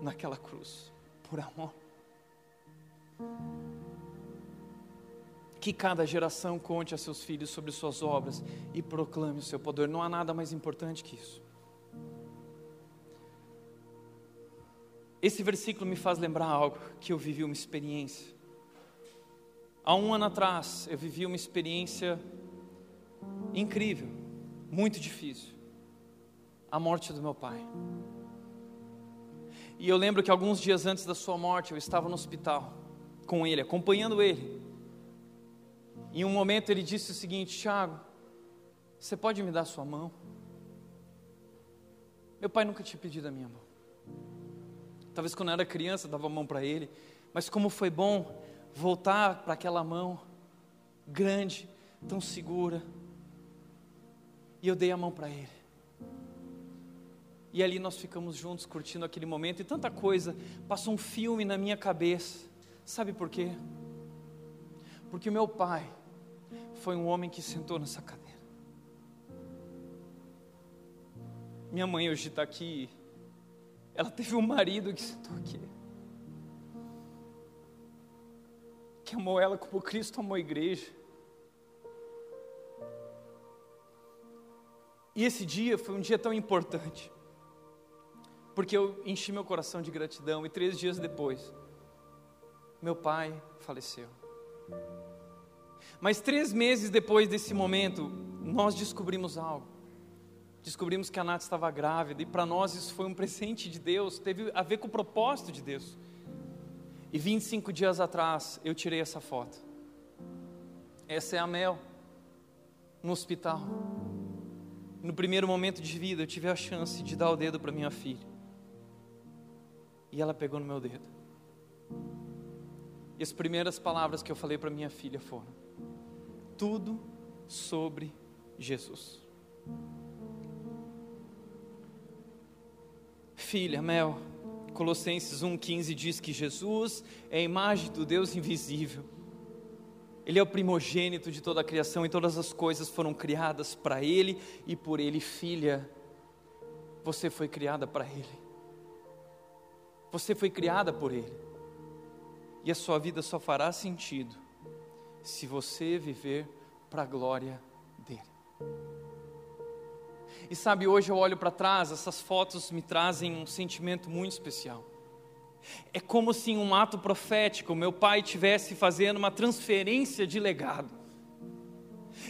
naquela cruz, por amor. Que cada geração conte a seus filhos sobre suas obras e proclame o seu poder. Não há nada mais importante que isso. Esse versículo me faz lembrar algo que eu vivi uma experiência. Há um ano atrás, eu vivi uma experiência incrível, muito difícil. A morte do meu pai. E eu lembro que alguns dias antes da sua morte, eu estava no hospital com ele, acompanhando ele. Em um momento ele disse o seguinte: Tiago, você pode me dar sua mão? Meu pai nunca tinha pedido a minha mão. Talvez quando eu era criança eu dava a mão para ele, mas como foi bom voltar para aquela mão grande, tão segura. E eu dei a mão para ele. E ali nós ficamos juntos curtindo aquele momento e tanta coisa, passou um filme na minha cabeça. Sabe por quê? Porque o meu pai foi um homem que sentou nessa cadeira. Minha mãe hoje está aqui. Ela teve um marido que sentou aqui. Que amou ela como Cristo amou a igreja. E esse dia foi um dia tão importante. Porque eu enchi meu coração de gratidão e três dias depois, meu pai faleceu. Mas três meses depois desse momento, nós descobrimos algo. Descobrimos que a Nath estava grávida e para nós isso foi um presente de Deus, teve a ver com o propósito de Deus. E 25 dias atrás eu tirei essa foto. Essa é a Mel, no hospital. No primeiro momento de vida eu tive a chance de dar o dedo para minha filha. E ela pegou no meu dedo. E as primeiras palavras que eu falei para minha filha foram: tudo sobre Jesus. Filha, Mel, Colossenses 1,15 diz que Jesus é a imagem do Deus invisível. Ele é o primogênito de toda a criação e todas as coisas foram criadas para Ele e por Ele. Filha, você foi criada para Ele. Você foi criada por Ele. E a sua vida só fará sentido se você viver para a glória dele. E sabe, hoje eu olho para trás, essas fotos me trazem um sentimento muito especial. É como se em um ato profético meu pai tivesse fazendo uma transferência de legado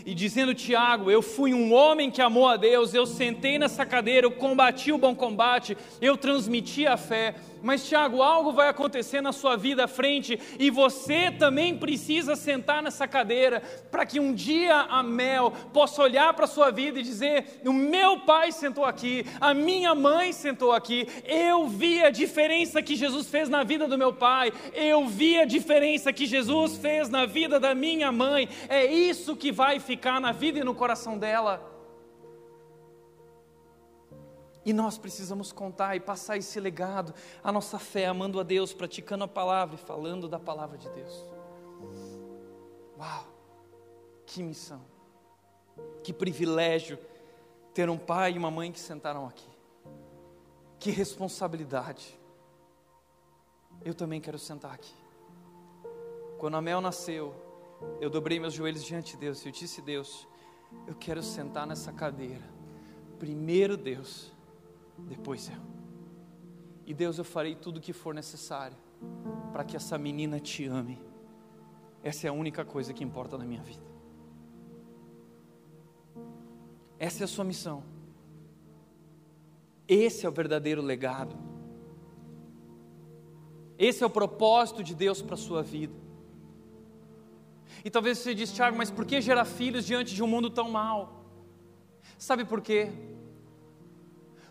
e dizendo: Tiago, eu fui um homem que amou a Deus, eu sentei nessa cadeira, eu combati o bom combate, eu transmiti a fé. Mas, Tiago, algo vai acontecer na sua vida à frente e você também precisa sentar nessa cadeira para que um dia a Mel possa olhar para a sua vida e dizer: O meu pai sentou aqui, a minha mãe sentou aqui, eu vi a diferença que Jesus fez na vida do meu pai, eu vi a diferença que Jesus fez na vida da minha mãe. É isso que vai ficar na vida e no coração dela. E nós precisamos contar e passar esse legado, a nossa fé, amando a Deus, praticando a palavra e falando da palavra de Deus. Uau! Que missão! Que privilégio ter um pai e uma mãe que sentaram aqui. Que responsabilidade. Eu também quero sentar aqui. Quando a Mel nasceu, eu dobrei meus joelhos diante de Deus e eu disse: Deus, eu quero sentar nessa cadeira. Primeiro, Deus, depois eu. E Deus, eu farei tudo o que for necessário para que essa menina te ame. Essa é a única coisa que importa na minha vida. Essa é a sua missão. Esse é o verdadeiro legado. Esse é o propósito de Deus para a sua vida. E talvez você diz, Tiago, mas por que gerar filhos diante de um mundo tão mal? Sabe por quê?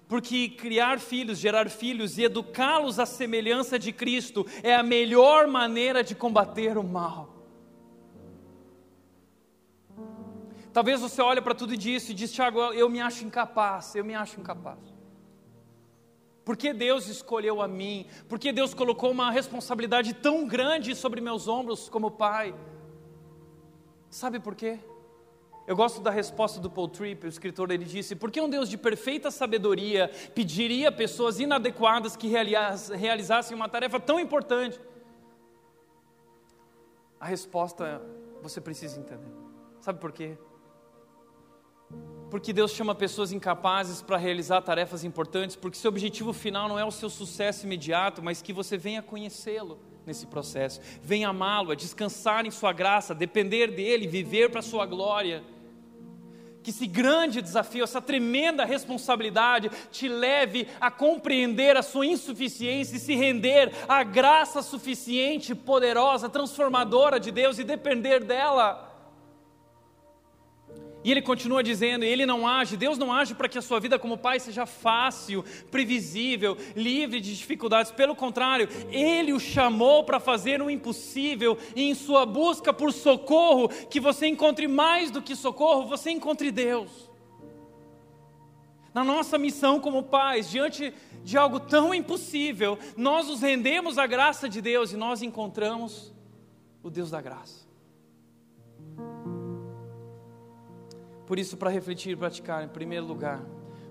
Porque criar filhos, gerar filhos e educá-los à semelhança de Cristo é a melhor maneira de combater o mal. Talvez você olhe para tudo isso e diz, Tiago, eu me acho incapaz, eu me acho incapaz. Por que Deus escolheu a mim? Por que Deus colocou uma responsabilidade tão grande sobre meus ombros como pai? Sabe por quê? Eu gosto da resposta do Paul Tripp, o escritor, ele disse: Por que um Deus de perfeita sabedoria pediria pessoas inadequadas que realizassem uma tarefa tão importante? A resposta você precisa entender. Sabe por quê? Porque Deus chama pessoas incapazes para realizar tarefas importantes, porque seu objetivo final não é o seu sucesso imediato, mas que você venha conhecê-lo nesse processo, venha amá-lo, a descansar em sua graça, depender dele, viver para sua glória. Que esse grande desafio, essa tremenda responsabilidade te leve a compreender a sua insuficiência e se render à graça suficiente, poderosa, transformadora de Deus e depender dela. E ele continua dizendo, ele não age, Deus não age para que a sua vida como pai seja fácil, previsível, livre de dificuldades. Pelo contrário, ele o chamou para fazer o impossível e em sua busca por socorro, que você encontre mais do que socorro, você encontre Deus. Na nossa missão como pais, diante de algo tão impossível, nós nos rendemos à graça de Deus e nós encontramos o Deus da graça. Por isso, para refletir e praticar, em primeiro lugar,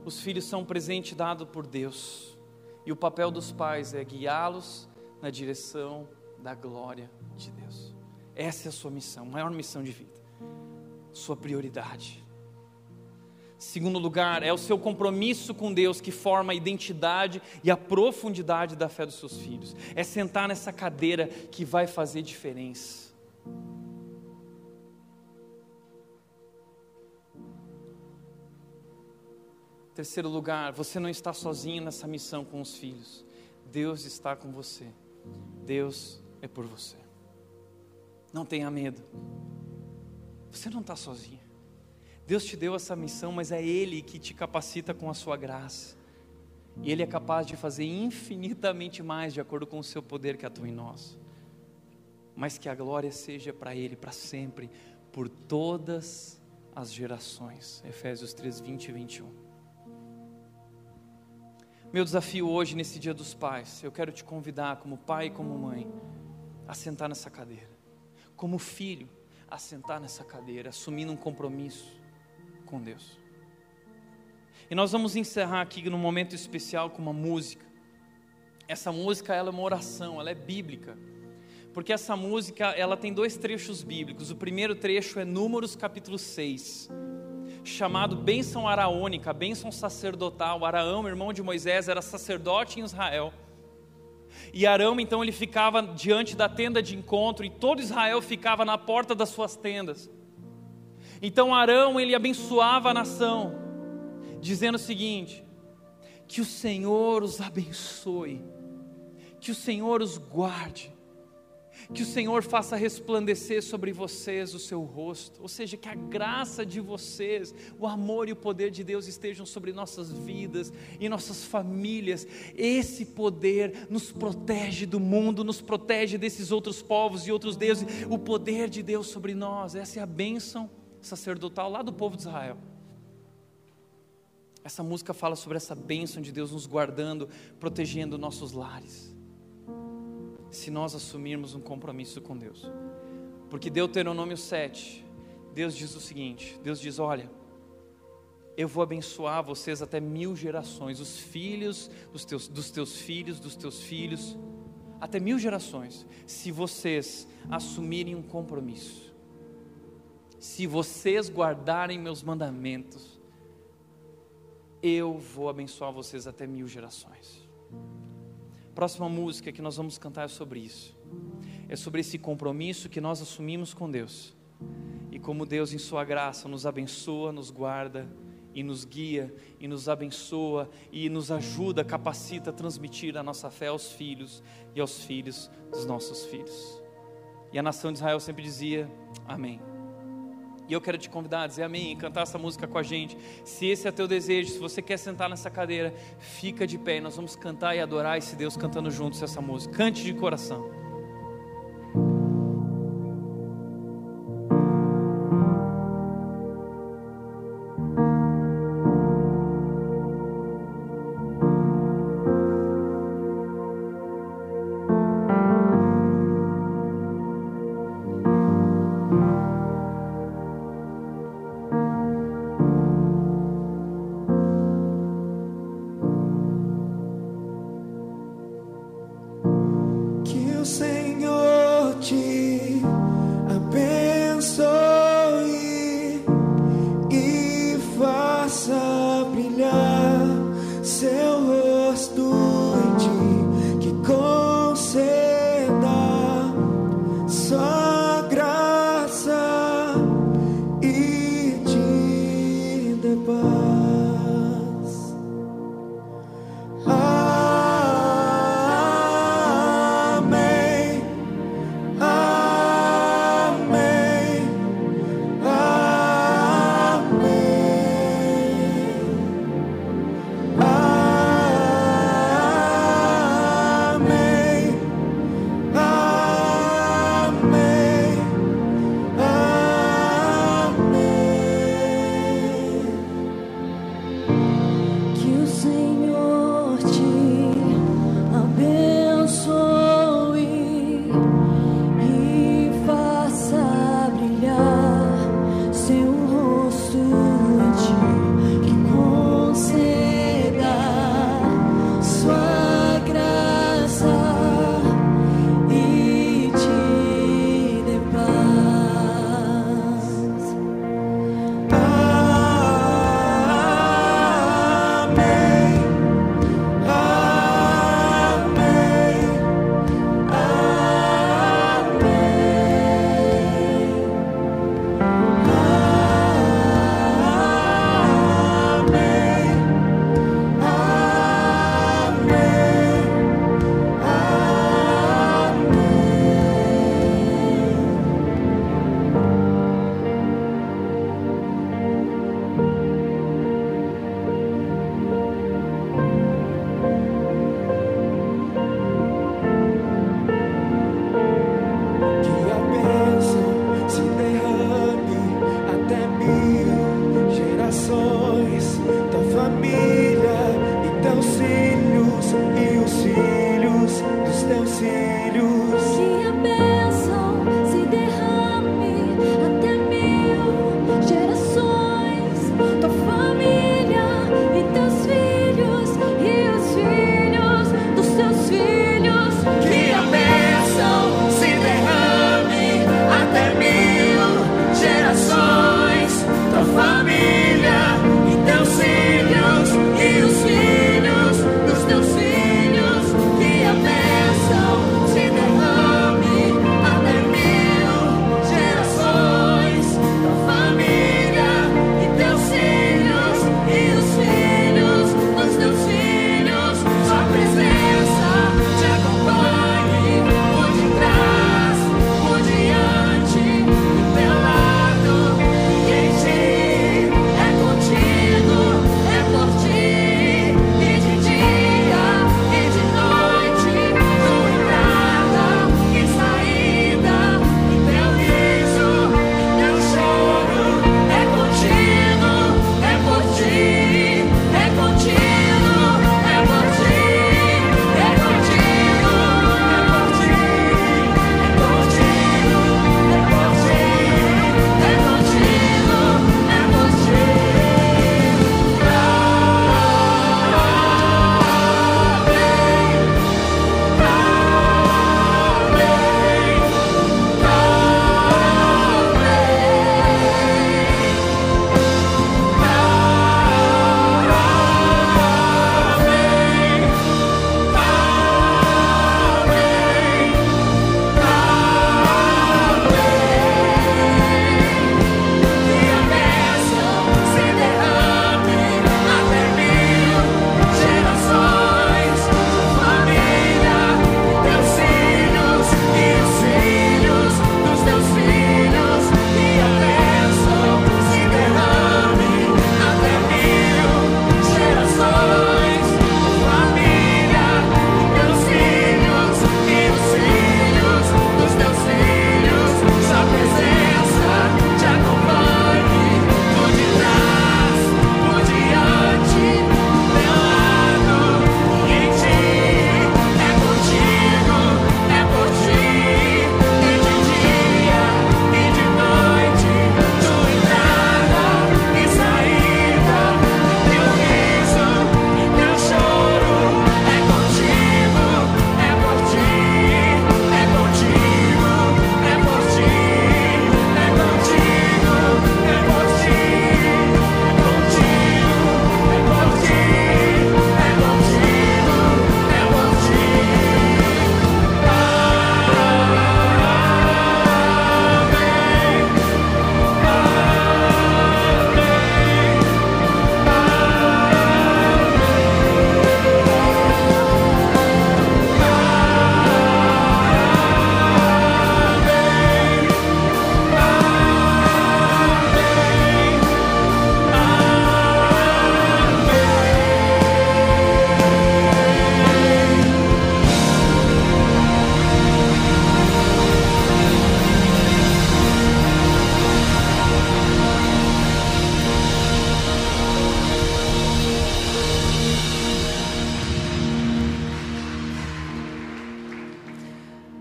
os filhos são um presente dado por Deus, e o papel dos pais é guiá-los na direção da glória de Deus. Essa é a sua missão, maior missão de vida, sua prioridade. Segundo lugar, é o seu compromisso com Deus que forma a identidade e a profundidade da fé dos seus filhos. É sentar nessa cadeira que vai fazer diferença. Terceiro lugar, você não está sozinho nessa missão com os filhos. Deus está com você. Deus é por você. Não tenha medo. Você não está sozinho. Deus te deu essa missão, mas é Ele que te capacita com a sua graça. E Ele é capaz de fazer infinitamente mais de acordo com o seu poder que atua em nós. Mas que a glória seja para Ele para sempre, por todas as gerações. Efésios 3, 20 e 21. Meu desafio hoje, nesse Dia dos Pais, eu quero te convidar, como pai e como mãe, a sentar nessa cadeira, como filho, a sentar nessa cadeira, assumindo um compromisso com Deus. E nós vamos encerrar aqui num momento especial com uma música. Essa música ela é uma oração, ela é bíblica. Porque essa música, ela tem dois trechos bíblicos. O primeiro trecho é Números capítulo 6 chamado bênção araônica, bênção sacerdotal. Araão, irmão de Moisés, era sacerdote em Israel. E Arão, então, ele ficava diante da tenda de encontro e todo Israel ficava na porta das suas tendas. Então Arão, ele abençoava a nação, dizendo o seguinte: que o Senhor os abençoe, que o Senhor os guarde, que o Senhor faça resplandecer sobre vocês o seu rosto, ou seja, que a graça de vocês, o amor e o poder de Deus estejam sobre nossas vidas e nossas famílias. Esse poder nos protege do mundo, nos protege desses outros povos e outros deuses. O poder de Deus sobre nós, essa é a bênção sacerdotal lá do povo de Israel. Essa música fala sobre essa bênção de Deus nos guardando, protegendo nossos lares se nós assumirmos um compromisso com Deus. Porque Deuteronômio 7, Deus diz o seguinte: Deus diz, olha, eu vou abençoar vocês até mil gerações, os filhos dos teus, dos teus filhos, dos teus filhos, até mil gerações, se vocês assumirem um compromisso, se vocês guardarem meus mandamentos, eu vou abençoar vocês até mil gerações próxima música que nós vamos cantar é sobre isso. É sobre esse compromisso que nós assumimos com Deus. E como Deus, em Sua graça, nos abençoa, nos guarda e nos guia e nos abençoa e nos ajuda, capacita a transmitir a nossa fé aos filhos e aos filhos dos nossos filhos. E a nação de Israel sempre dizia: Amém. E eu quero te convidar a dizer amém, cantar essa música com a gente. Se esse é teu desejo, se você quer sentar nessa cadeira, fica de pé. Nós vamos cantar e adorar esse Deus cantando juntos essa música. Cante de coração.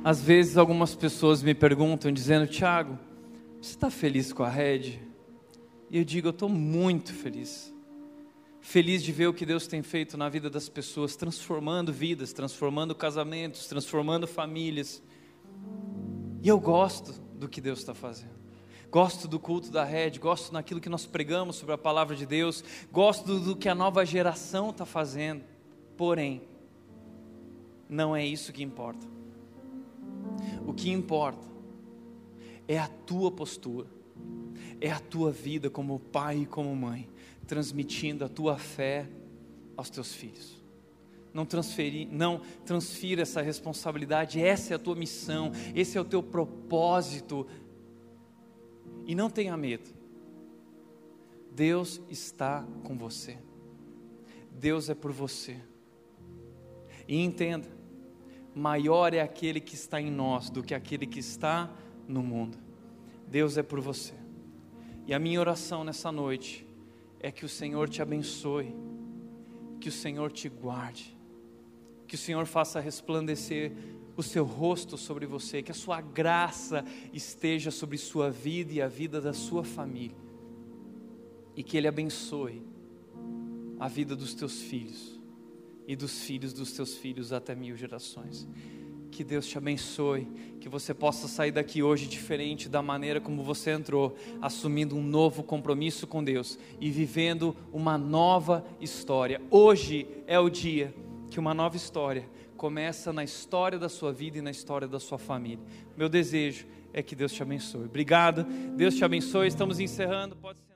Às vezes algumas pessoas me perguntam dizendo, Tiago, você está feliz com a rede? E eu digo, eu estou muito feliz. Feliz de ver o que Deus tem feito na vida das pessoas, transformando vidas, transformando casamentos, transformando famílias. E eu gosto do que Deus está fazendo. Gosto do culto da rede, gosto naquilo que nós pregamos sobre a palavra de Deus, gosto do, do que a nova geração está fazendo. Porém, não é isso que importa. O que importa é a tua postura, é a tua vida como pai e como mãe, transmitindo a tua fé aos teus filhos. Não transferir, não transfira essa responsabilidade, essa é a tua missão, esse é o teu propósito. E não tenha medo. Deus está com você. Deus é por você. E entenda, maior é aquele que está em nós do que aquele que está no mundo. Deus é por você. E a minha oração nessa noite é que o Senhor te abençoe, que o Senhor te guarde, que o Senhor faça resplandecer o seu rosto sobre você, que a sua graça esteja sobre sua vida e a vida da sua família, e que Ele abençoe a vida dos teus filhos e dos filhos dos teus filhos até mil gerações. Que Deus te abençoe, que você possa sair daqui hoje diferente da maneira como você entrou, assumindo um novo compromisso com Deus e vivendo uma nova história. Hoje é o dia que uma nova história começa na história da sua vida e na história da sua família. Meu desejo é que Deus te abençoe. Obrigado, Deus te abençoe. Estamos encerrando. Pode.